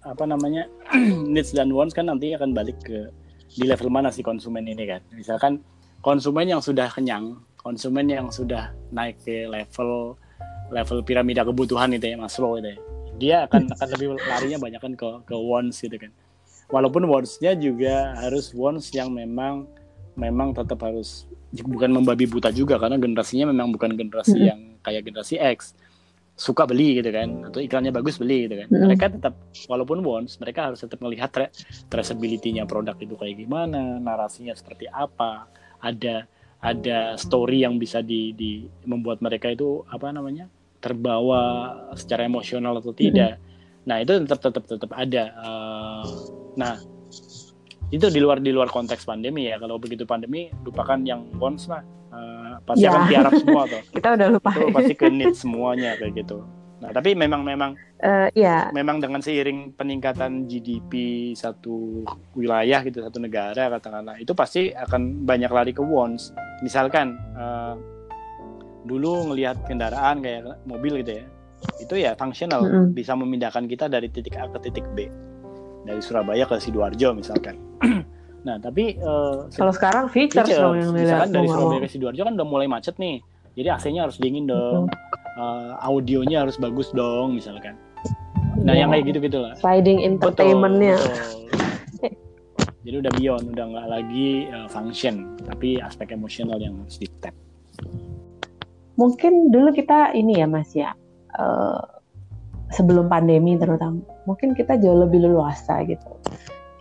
apa namanya needs dan wants kan nanti akan balik ke di level mana si konsumen ini kan. Misalkan konsumen yang sudah kenyang, konsumen yang sudah naik ke level level piramida kebutuhan itu ya Maslow itu ya. Dia akan akan lebih larinya banyak kan ke ke wants gitu kan. Walaupun wants-nya juga harus wants yang memang memang tetap harus bukan membabi buta juga karena generasinya memang bukan generasi yang kayak generasi X suka beli gitu kan atau iklannya bagus beli gitu kan. Mereka tetap walaupun wants mereka harus tetap melihat tra traceability-nya produk itu kayak gimana narasinya seperti apa ada ada story yang bisa di, di membuat mereka itu apa namanya terbawa secara emosional atau tidak. Nah itu tetap tetap tetap ada uh, nah itu di luar di luar konteks pandemi ya. Kalau begitu pandemi lupakan yang wants lah. Pasti ya. akan tiarap semua tuh. Kita udah lupa. Itu pasti ke need semuanya kayak gitu. Nah tapi memang memang uh, ya memang dengan seiring peningkatan GDP satu wilayah gitu satu negara katakanlah itu pasti akan banyak lari ke wants. Misalkan uh, dulu ngelihat kendaraan kayak mobil gitu ya itu ya fungsional mm -hmm. bisa memindahkan kita dari titik A ke titik B dari Surabaya ke sidoarjo misalkan Nah, tapi uh, kalau sekarang features feature, dong yang misalkan dari Surabaya ke Sidoarjo kan udah mulai macet nih. Jadi AC-nya harus dingin dong. Uh, audionya harus bagus dong misalkan. Nah, yeah. yang kayak gitu-gitu lah. Sliding entertainmentnya. Jadi udah beyond, udah nggak lagi uh, function, tapi aspek emosional yang harus di tap. Mungkin dulu kita ini ya Mas ya, uh, sebelum pandemi terutama, mungkin kita jauh lebih leluasa gitu.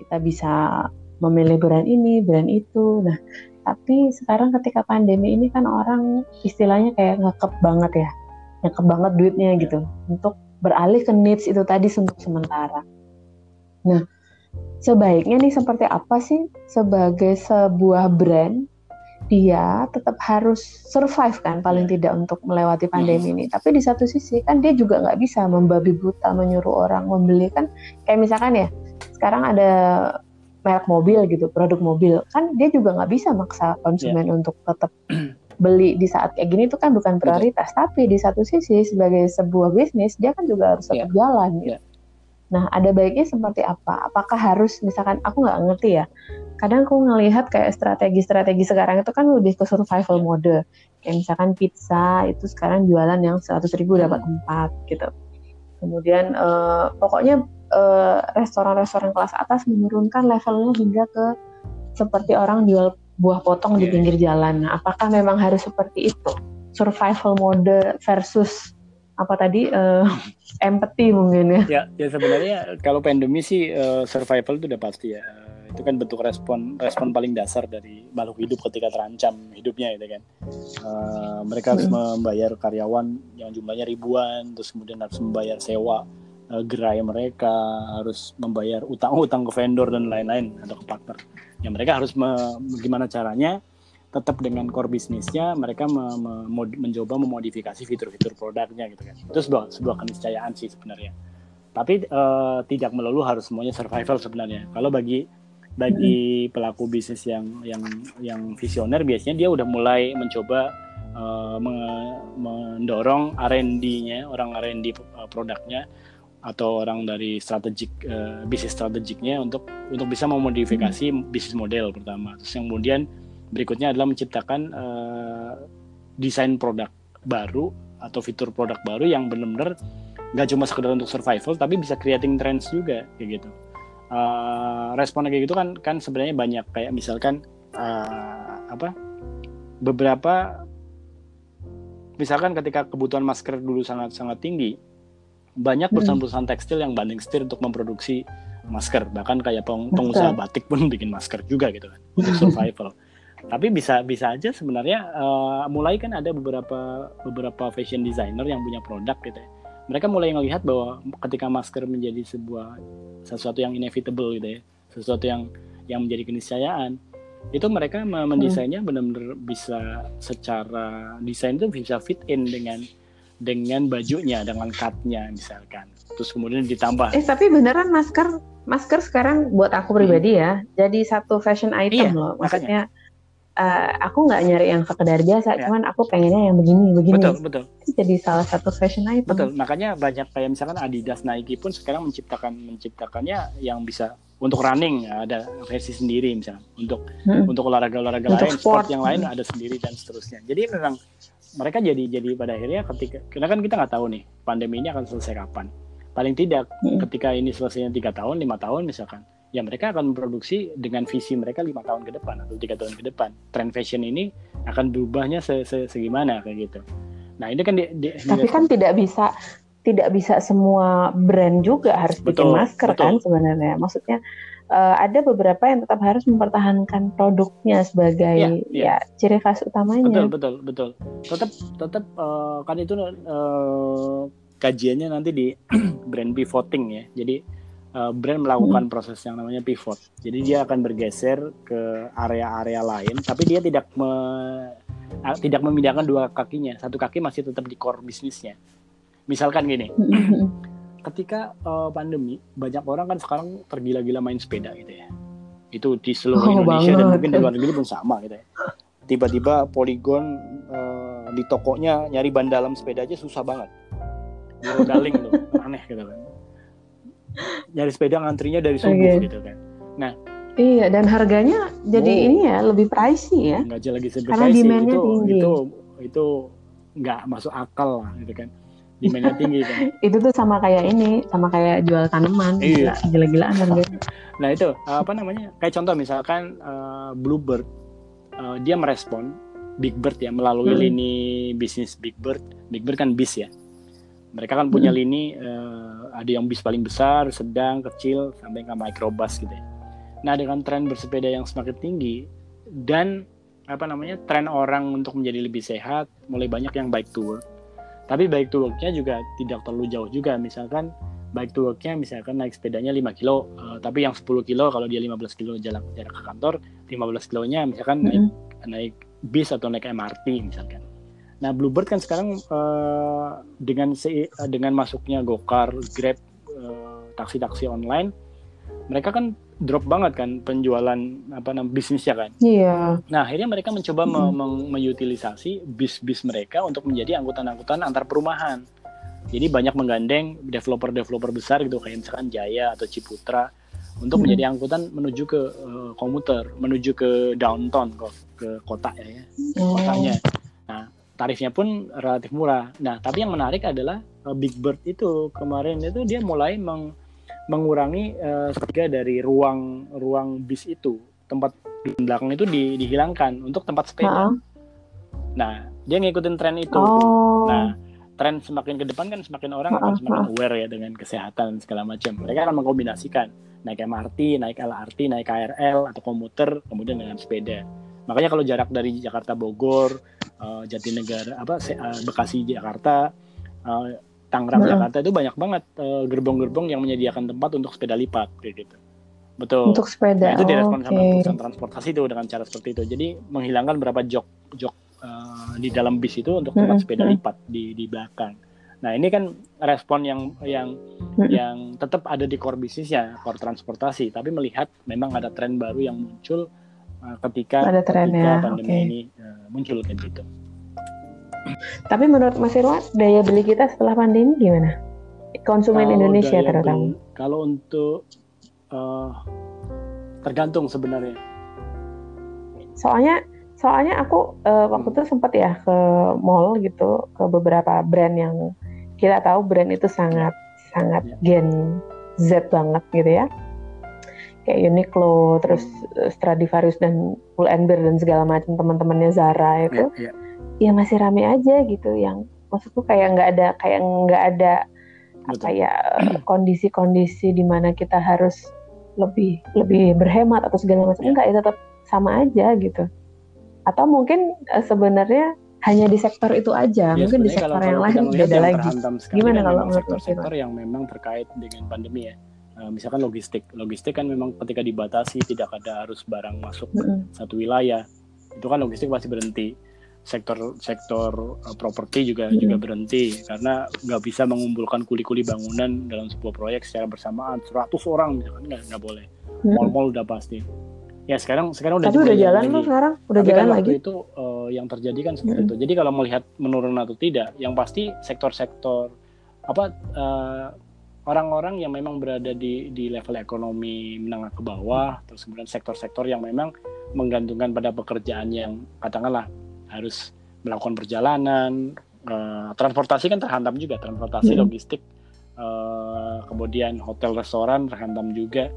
Kita bisa memilih brand ini, brand itu. Nah, tapi sekarang ketika pandemi ini kan orang istilahnya kayak ngekep banget ya, ngekep banget duitnya gitu untuk beralih ke needs itu tadi untuk sementara. Nah, sebaiknya nih seperti apa sih sebagai sebuah brand dia tetap harus survive kan paling iya. tidak untuk melewati pandemi ini. Tapi di satu sisi kan dia juga nggak bisa membabi buta menyuruh orang membeli kan kayak misalkan ya sekarang ada merek mobil gitu, produk mobil, kan dia juga nggak bisa maksa konsumen yeah. untuk tetap beli di saat kayak gini itu kan bukan prioritas. Betul. Tapi di satu sisi sebagai sebuah bisnis dia kan juga harus tetap yeah. jalan. Gitu. Yeah. Nah, ada baiknya seperti apa? Apakah harus, misalkan aku nggak ngerti ya, kadang aku ngelihat kayak strategi-strategi sekarang itu kan lebih ke survival mode. Kayak misalkan pizza itu sekarang jualan yang 100 ribu dapat empat gitu. Kemudian uh, pokoknya uh, restoran-restoran kelas atas menurunkan levelnya hingga ke seperti orang jual buah potong yeah. di iya. pinggir jalan. Nah, apakah memang harus seperti itu? Survival mode versus apa tadi uh, empathy mungkin ya? Ya, ya sebenarnya kalau pandemi sih uh, survival itu udah pasti ya. itu kan bentuk respon respon paling dasar dari makhluk hidup ketika terancam hidupnya gitu kan. Uh, mereka harus hmm. membayar karyawan yang jumlahnya ribuan, terus kemudian harus membayar sewa uh, gerai mereka, harus membayar utang-utang ke vendor dan lain-lain atau ke partner ya mereka harus me, gimana caranya tetap dengan core bisnisnya mereka me, me, mencoba memodifikasi fitur-fitur produknya gitu kan. Itu sebuah sebuah keniscayaan sih sebenarnya. Tapi uh, tidak melulu harus semuanya survival sebenarnya. Kalau bagi bagi pelaku bisnis yang yang yang visioner biasanya dia udah mulai mencoba uh, mendorong R&D-nya orang R&D eh, produknya atau orang dari strategik uh, bisnis strategiknya untuk untuk bisa memodifikasi bisnis model pertama. Terus yang kemudian berikutnya adalah menciptakan uh, desain produk baru atau fitur produk baru yang benar-benar nggak cuma sekedar untuk survival tapi bisa creating trends juga kayak gitu. Uh, responnya kayak gitu kan kan sebenarnya banyak kayak misalkan uh, apa beberapa misalkan ketika kebutuhan masker dulu sangat sangat tinggi banyak hmm. perusahaan-perusahaan tekstil yang banding setir untuk memproduksi masker bahkan kayak peng pengusaha batik pun bikin masker juga gitu kan untuk survival tapi bisa bisa aja sebenarnya uh, mulai kan ada beberapa beberapa fashion designer yang punya produk gitu ya. Mereka mulai melihat bahwa ketika masker menjadi sebuah sesuatu yang inevitable gitu ya sesuatu yang yang menjadi keniscayaan itu mereka mendesainnya hmm. benar-benar bisa secara desain itu bisa fit in dengan dengan bajunya dengan cutnya misalkan. Terus kemudian ditambah. Eh tapi beneran masker masker sekarang buat aku pribadi hmm. ya jadi satu fashion item iya, loh. maksudnya uh, aku nggak nyari yang sekedar biasa ya. cuman aku pengennya yang begini begini betul betul itu jadi salah satu fashion item betul makanya banyak kayak misalkan Adidas Nike pun sekarang menciptakan menciptakannya yang bisa untuk running ada versi sendiri misalnya untuk hmm. untuk olahraga olahraga lain sport. sport yang lain hmm. ada sendiri dan seterusnya jadi memang mereka jadi jadi pada akhirnya ketika karena kan kita nggak tahu nih pandemi ini akan selesai kapan paling tidak hmm. ketika ini selesainya tiga tahun lima tahun misalkan ya mereka akan memproduksi dengan visi mereka lima tahun ke depan atau tiga tahun ke depan trend fashion ini akan berubahnya se -se segimana kayak gitu nah ini kan di, di, tapi kan tidak bisa tidak bisa semua brand juga harus betul, bikin masker betul. kan sebenarnya maksudnya uh, ada beberapa yang tetap harus mempertahankan produknya sebagai yeah, yeah. ya ciri khas utamanya. Betul betul betul. Tetap tetap uh, kan itu uh, kajiannya nanti di brand pivoting ya. Jadi uh, brand melakukan hmm. proses yang namanya pivot. Jadi dia akan bergeser ke area-area lain, tapi dia tidak me, uh, tidak memindahkan dua kakinya. Satu kaki masih tetap di core bisnisnya. Misalkan gini. ketika uh, pandemi banyak orang kan sekarang tergila-gila main sepeda gitu ya itu di seluruh oh, Indonesia banget. dan mungkin di luar negeri pun sama gitu ya tiba-tiba Polygon uh, di tokonya nyari ban dalam sepeda aja susah banget daling tuh aneh gitu kan nyari sepeda ngantrinya dari subuh okay. gitu kan nah Iya dan harganya jadi oh, ini ya lebih pricey ya. Nggak lagi Karena demandnya itu, tinggi. Itu itu nggak masuk akal lah gitu kan demandnya tinggi kan itu tuh sama kayak ini sama kayak jual tanaman iya. gila-gilaan gitu nah itu apa namanya kayak contoh misalkan uh, Bluebird uh, dia merespon Big Bird ya melalui hmm. lini bisnis Big Bird Big Bird kan bis ya mereka kan punya hmm. lini uh, ada yang bis paling besar sedang kecil sampai ke microbus gitu ya. Nah dengan tren bersepeda yang semakin tinggi dan apa namanya tren orang untuk menjadi lebih sehat mulai banyak yang bike to work. Tapi baik to worknya juga tidak terlalu jauh juga. Misalkan baik to worknya misalkan naik sepedanya 5 kilo uh, tapi yang 10 kilo kalau dia 15 kilo jalan jarak ke kantor 15 kilonya misalkan mm -hmm. naik naik bis atau naik MRT misalkan nah Bluebird kan sekarang uh, dengan se dengan masuknya Gokar Grab uh, taksi-taksi online mereka kan drop banget kan penjualan apa namanya bisnisnya kan. Iya. Nah akhirnya mereka mencoba mm. me mengutilisasi bis-bis mereka untuk menjadi angkutan-angkutan antar perumahan. Jadi banyak menggandeng developer-developer besar gitu kayak misalkan Jaya atau Ciputra untuk Hmm. menjadi angkutan menuju ke eh, komuter, menuju ke downtown ke, ke kota ya, ya kotanya. Nah, tarifnya pun relatif murah. Nah, tapi yang menarik adalah eh, Big Bird itu kemarin itu dia mulai meng- mengurangi sepertiga dari ruang ruang bis itu. Tempat di belakang itu di- dihilangkan untuk tempat sepeda. Ha-ha. Nah, dia ngikutin tren itu. Oh. Nah, tren semakin ke depan kan semakin orang akan semakin aware ya dengan kesehatan segala macam. Mereka akan mengkombinasikan naik MRT, naik LRT, naik KRL atau komuter, kemudian dengan sepeda. Makanya kalau jarak dari Jakarta Bogor, eh, Jatinegara, apa eh, Bekasi Jakarta, eh, Tangerang Heeh. Jakarta itu banyak banget gerbong-gerbong yang menyediakan tempat untuk sepeda lipat kayak gitu. Betul. Untuk sepeda. Nah, itu direspon Oke. sama perusahaan transportasi itu dengan cara seperti itu. Jadi menghilangkan berapa jok jok eh, di dalam bis itu untuk tempat Mm-mm, sepeda lipat di di belakang. Nah ini kan respon yang yang Mm-mm. yang tetap ada di core bisnisnya, core transportasi. Tapi melihat memang ada tren baru yang muncul ketika Ada tren ketika pandemi oke. ini eh, muncul kayak gitu. Tapi menurut Mas Irwan, daya beli kita setelah pandemi gimana? Konsumen Kalau Indonesia terutama. beli- Kalau untuk eh, tergantung sebenarnya. Soalnya soalnya aku eh, waktu itu sempat ya ke mall gitu ke beberapa brand yang kita tahu brand itu sangat sangat Ya. gen Z banget gitu ya. Kayak Uniqlo, terus eh, Stradivarius dan Pull&Bear dan segala macam teman-temannya Zara itu Ya, ya. ya masih rame aja gitu yang maksudku kayak nggak ada kayak nggak ada apa ya kondisi-kondisi di mana kita harus lebih lebih berhemat atau segala macam Ya. enggak ya tetap sama aja gitu atau mungkin eh, sebenarnya hanya di sektor itu aja Ya, mungkin di sektor yang lain beda lagi Gimana kalau menurut sektor-sektor yang memang terkait dengan pandemi ya. Eh, misalkan logistik. Logistik kan memang ketika dibatasi tidak ada arus barang masuk Mm-mm. satu wilayah. Itu kan logistik pasti berhenti. Sektor sektor eh, properti juga Mm-mm. juga berhenti karena nggak bisa mengumpulkan kuli-kuli bangunan dalam sebuah proyek secara bersamaan 100 orang misalkan nggak nggak boleh. Mall-mall udah pasti. Ya sekarang sekarang udah tapi udah jalan lagi. loh sekarang udah Tapi jalan kan lagi itu eh, yang terjadi kan seperti Mm-mm. itu. Jadi kalau melihat menurun atau tidak, yang pasti sektor-sektor apa eh, orang-orang yang memang berada di di level ekonomi menengah ke bawah, terus kemudian sektor-sektor yang memang menggantungkan pada pekerjaan yang katakanlah harus melakukan perjalanan, eh, transportasi kan terhantam juga, transportasi, Mm-mm. logistik, eh, kemudian hotel, restoran terhantam juga,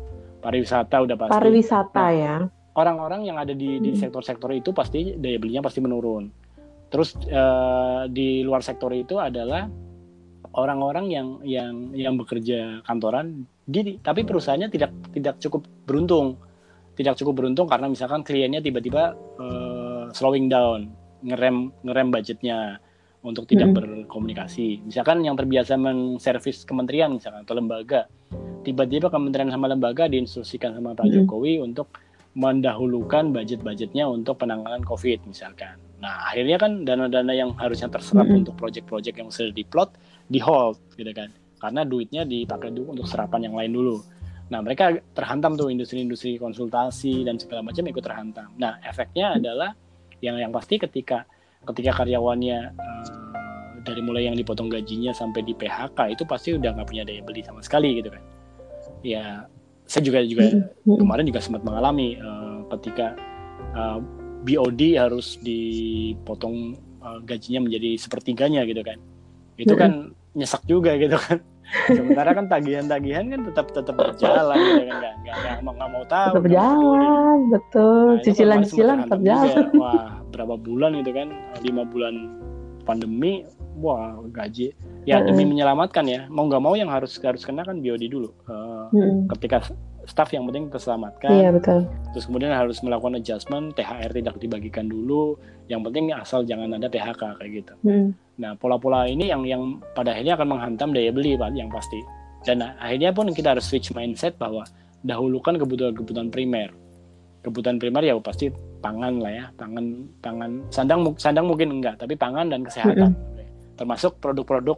pariwisata udah pasti pariwisata ya orang-orang yang ada di di Hmm. sektor-sektor itu pasti daya belinya pasti menurun. Terus eh, di luar sektor itu adalah orang-orang yang yang yang bekerja kantoran di tapi perusahaannya tidak tidak cukup beruntung. Tidak cukup beruntung karena misalkan kliennya tiba-tiba eh, slowing down, ngerem ngerem budgetnya untuk tidak Mm-mm. berkomunikasi. Misalkan yang terbiasa menservis kementerian misalkan atau lembaga, tiba-tiba kementerian sama lembaga diinstruksikan sama Pak Mm-mm. Jokowi untuk mendahulukan budget-budgetnya untuk penanganan COVID misalkan. Nah akhirnya kan dana-dana yang harusnya terserap Mm-mm. untuk proyek-proyek yang sudah diplot di hold gitu kan, karena duitnya dipakai dulu untuk serapan yang lain dulu. Nah mereka terhantam tuh industri-industri konsultasi dan segala macam ikut terhantam. Nah efeknya adalah yang yang pasti ketika ketika karyawannya eh, dari mulai yang dipotong gajinya sampai di PHK itu pasti udah nggak punya daya beli sama sekali gitu kan. Ya saya juga juga Mm-mm. kemarin juga sempat mengalami eh, ketika eh, BOD harus dipotong eh, gajinya menjadi sepertiganya gitu kan itu kan nyesek juga gitu kan. Sementara kan tagihan-tagihan kan tetap tetap berjalan gitu kan. Nggak nggak nggak mau nggak mau tahu tetap nggak mau peduli. jalan betul. Nah, cicilan-cicilan sempat tetap jalan. Juga. wah berapa bulan gitu kan? Lima bulan pandemi wah gaji. Ya demi menyelamatkan ya. Mau nggak mau yang harus harus kena kan BOD dulu. Mm-mm. ketika staff yang penting terselamatkan. Iya betul. Terus kemudian harus melakukan adjustment THR tidak dibagikan dulu. Yang penting asal jangan ada PHK kayak gitu. Mm. Nah pola-pola ini yang yang pada akhirnya akan menghantam daya beli Pak yang pasti. Dan akhirnya pun kita harus switch mindset bahwa dahulukan kebutuhan-kebutuhan primer. Kebutuhan primer ya pasti pangan lah ya pangan pangan. Sandang sandang mungkin enggak tapi pangan dan kesehatan. Termasuk produk-produk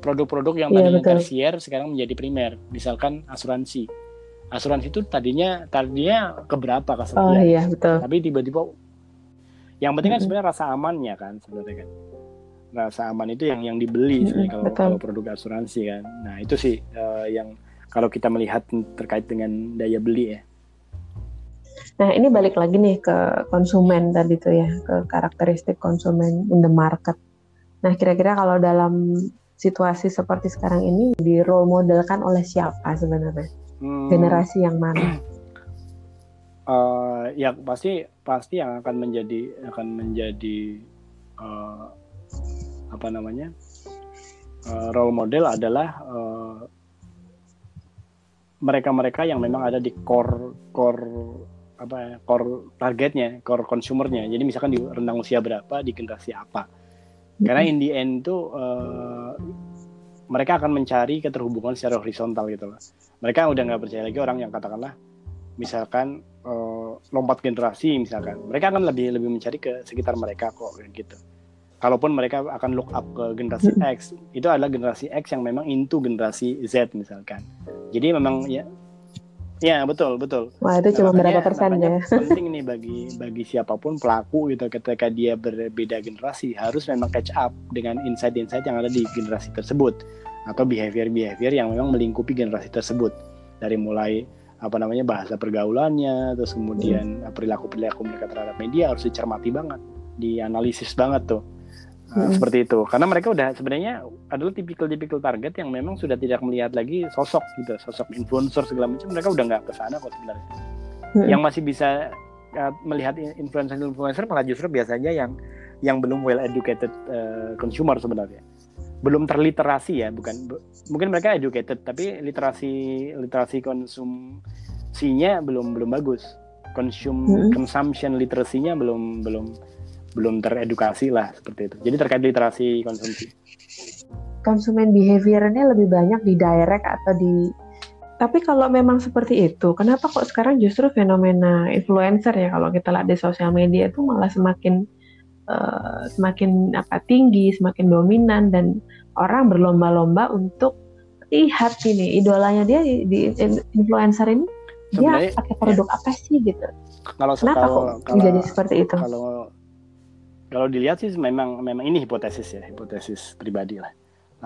produk-produk yang Iya, tadinya betul. tersier sekarang menjadi primer. Misalkan asuransi. Asuransi itu tadinya tadinya keberapa oh kesekian iya betul. Tapi tiba-tiba yang penting kan Mm-mm. sebenarnya rasa amannya kan sebenarnya kan rasa aman itu yang yang dibeli sebenarnya kalau betul. kalau produk asuransi kan nah itu sih eh, yang kalau kita melihat terkait dengan daya beli ya Nah, ini balik lagi nih ke konsumen tadi tuh ya, ke karakteristik konsumen in the market. Nah, kira-kira kalau dalam situasi seperti sekarang ini di role model kan oleh siapa sebenarnya? Hmm, Generasi yang mana? eh, ya pasti pasti yang akan menjadi akan menjadi eh, apa namanya eh, role model adalah eh, mereka-mereka yang memang ada di core core apa ya, core targetnya, core consumernya. Jadi misalkan di rentang usia berapa, di generasi apa. Karena in the end tuh eh, mereka akan mencari keterhubungan secara horizontal gitu loh. Mereka udah nggak percaya lagi orang yang katakanlah misalkan eh, lompat generasi misalkan, mereka akan lebih lebih mencari ke sekitar mereka kok gitu. Kalaupun mereka akan look up ke generasi X, itu adalah generasi X yang memang into generasi Z misalkan. Jadi memang ya, ya betul betul. Wah, itu cuma makanya- berapa persen ya? penting nih bagi bagi siapa pun pelaku gitu ketika dia berbeda generasi harus memang catch up dengan insight-insight yang ada di generasi tersebut atau behavior-behavior yang memang melingkupi generasi tersebut dari mulai apa namanya bahasa pergaulannya terus kemudian perilaku-perilaku mereka terhadap media harus dicermati banget dianalisis banget tuh Uh, Hmm. seperti itu karena mereka udah sebenarnya adalah tipikal-tipikal target yang memang sudah tidak melihat lagi sosok gitu sosok influencer segala macam mereka udah nggak ke sana kok sebenarnya Hmm. yang masih bisa uh, melihat influencer-influencer malah justru biasanya yang yang belum well educated uh, consumer sebenarnya belum terliterasi ya bukan bu- mungkin mereka educated tapi literasi literasi konsumsinya belum belum bagus konsum Mm-mm. consumption literasinya belum belum belum teredukasi lah seperti itu jadi terkait literasi konsumsi Konsumen behaviornya lebih banyak di direct atau di tapi kalau memang seperti itu, kenapa kok sekarang justru fenomena influencer ya kalau kita lihat di sosial media itu malah semakin eh, semakin apa tinggi, semakin dominan dan orang berlomba-lomba untuk lihat ini idolanya dia di, di influencer ini dia Sebenarnya, pakai produk apa sih gitu. kalau Kenapa kalau kok kalau menjadi seperti itu? kalau kalau dilihat sih memang memang ini hipotesis ya hipotesis pribadi lah.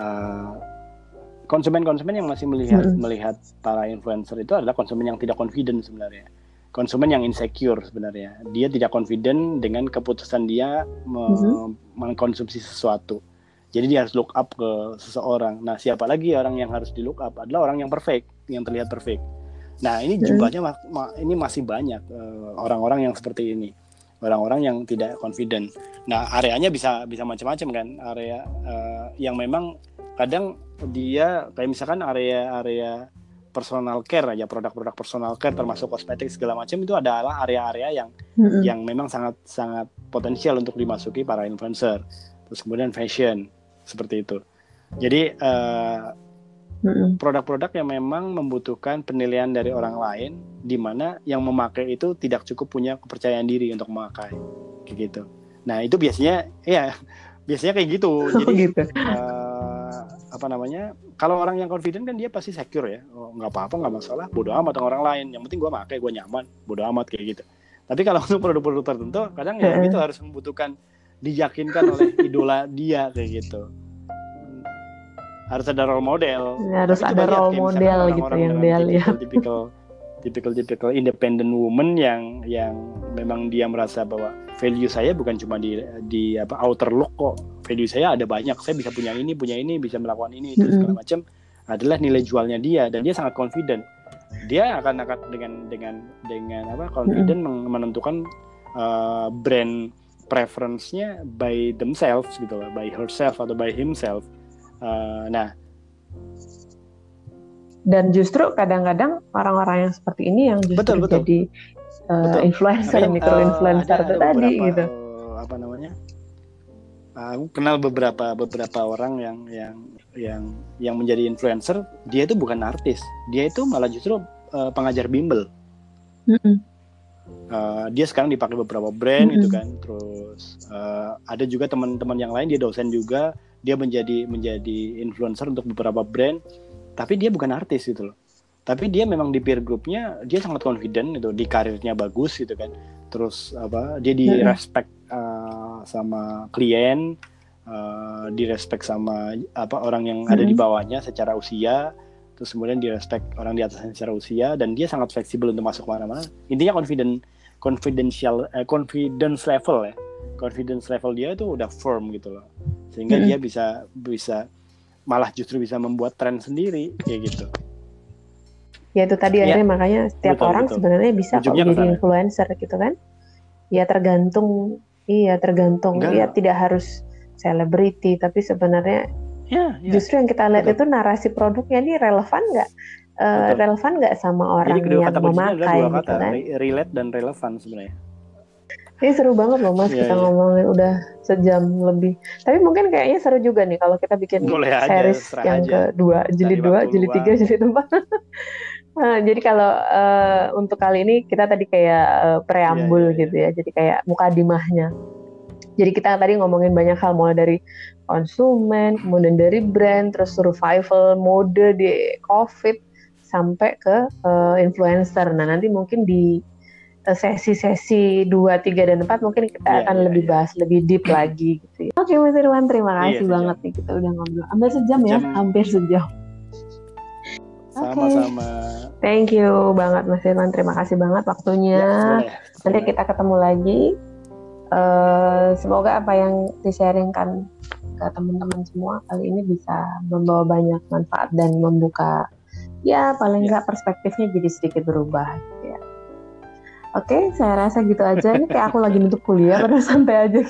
Eh, konsumen-konsumen yang masih melihat Mm-mm. melihat para influencer itu adalah konsumen yang tidak confident sebenarnya. Konsumen yang insecure sebenarnya. Dia tidak confident dengan keputusan dia me- Mhm. mengkonsumsi sesuatu. Jadi dia harus look up ke seseorang. Nah siapa lagi orang yang harus di look up? Adalah orang yang perfect yang terlihat perfect. Nah ini Mhm. jumlahnya ma- ma- ini masih banyak eh, orang-orang yang seperti ini orang-orang yang tidak confident Nah, areanya bisa bisa macam-macam kan. Area eh, yang memang kadang dia kayak misalkan area-area personal care aja, produk-produk personal care termasuk kosmetik segala macam itu adalah area-area yang Mm-mm. yang memang sangat sangat potensial untuk dimasuki para influencer. Terus kemudian fashion seperti itu. Jadi Mm-mm. produk-produk yang memang membutuhkan penilaian dari orang lain di mana yang memakai itu tidak cukup punya kepercayaan diri untuk memakai kayak gitu. Nah, itu biasanya ya biasanya kayak gitu. Oh, Jadi gitu. eh, apa namanya? Kalau orang yang confident kan dia pasti secure ya. Oh, nggak apa-apa, nggak masalah. Bodoh amat orang lain. Yang penting gue pakai, gue nyaman. Bodoh amat kayak gitu. Tapi kalau untuk produk-produk tertentu, kadang ya itu harus membutuhkan diyakinkan oleh idola dia kayak gitu. Harus ada role model. Harus Tapi ada role model gitu yang dia lihat. Tipikal, tipikal, tipikal independent woman yang yang memang dia merasa bahwa value saya bukan cuma di di apa outer look kok. Value saya ada banyak. Saya bisa punya ini, punya ini, bisa melakukan ini, itu segala macam adalah nilai jualnya dia dan dia sangat confident. Dia akan akan dengan dengan dengan apa confident menentukan uh, brand preference-nya by themselves gitu lah, by herself atau by himself. Uh, nah, Dan justru kadang-kadang orang-orang yang seperti ini yang justru Betul, betul. jadi uh, Betul. influencer, Makanya, micro influencer eh, ada- itu ada tadi beberapa, gitu. eh, apa namanya? Aku kenal beberapa beberapa orang yang yang yang yang menjadi influencer. Dia itu bukan artis. Dia itu malah justru eh, pengajar bimbel. Mm-mm. Eh, dia sekarang dipakai beberapa brand gitu Mm-mm. kan. Terus eh, ada juga teman-teman yang lain dia dosen juga. Dia menjadi menjadi influencer untuk beberapa brand. Tapi dia bukan artis gitu loh. Tapi dia memang di peer groupnya dia sangat confident gitu di karirnya bagus gitu kan. Terus apa dia di respect eh, sama klien uh, direspek sama apa orang yang ada di bawahnya secara usia. Terus kemudian direspek orang di atasnya secara usia dan dia sangat fleksibel untuk masuk ke mana-mana intinya confident confidential eh, confidence level ya. Confidence level dia itu udah firm gitu loh. Sehingga dia bisa bisa malah justru bisa membuat tren sendiri kayak gitu Ya itu tadi Ya. akhirnya makanya setiap Betul, orang betul. sebenarnya bisa Ujungnya jadi influencer gitu kan. Ya tergantung iya tergantung Enggak. ya tidak harus selebriti tapi sebenarnya ya, ya. justru yang kita lihat Betul. itu narasi produknya ini relevan nggak Betul. relevan nggak sama orang jadi yang kata memakai dua gitu kata kan. re- relate dan relevan sebenarnya Ini seru banget loh mas Iya, kita iya. ngomongin udah sejam lebih. Tapi mungkin kayaknya seru juga nih kalau kita bikin Boleh series yang aja. kedua, jilid dua, jilid tiga, jilid empat. Nah, jadi kalau eh, untuk kali ini kita tadi kayak eh, preambul Iya, iya, iya. gitu ya, jadi kayak mukadimahnya. Jadi kita tadi ngomongin banyak hal mulai dari konsumen, kemudian dari brand, terus survival mode di COVID sampai ke eh, influencer. Nah nanti mungkin di sesi-sesi 2, 3, dan 4 mungkin kita Iya, akan iya, lebih iya. bahas lebih deep lagi gitu ya. Oke Mas Irwan, terima Iya, kasih sejam. banget nih kita udah ngobrol. Hampir sejam ya, Sejam. hampir sejam. Oke. sama-sama Thank you banget Mas Irwan, terima kasih banget waktunya. Ya, boleh. Nanti kita ketemu lagi. Eh, semoga apa yang di-sharingkan ke teman-teman semua kali ini bisa membawa banyak manfaat dan membuka ya paling Ya. nggak perspektifnya jadi sedikit berubah gitu ya. Oke, saya rasa gitu aja. Ini kayak aku lagi nutup kuliah pada sampai aja.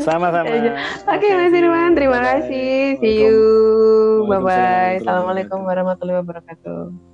sama-sama Oke, Oke, Mas. Irwan, terima Bye-bye. kasih. See you. Waalaikumsalam Bye bye. warahmatullahi Assalamualaikum warahmatullahi wabarakatuh.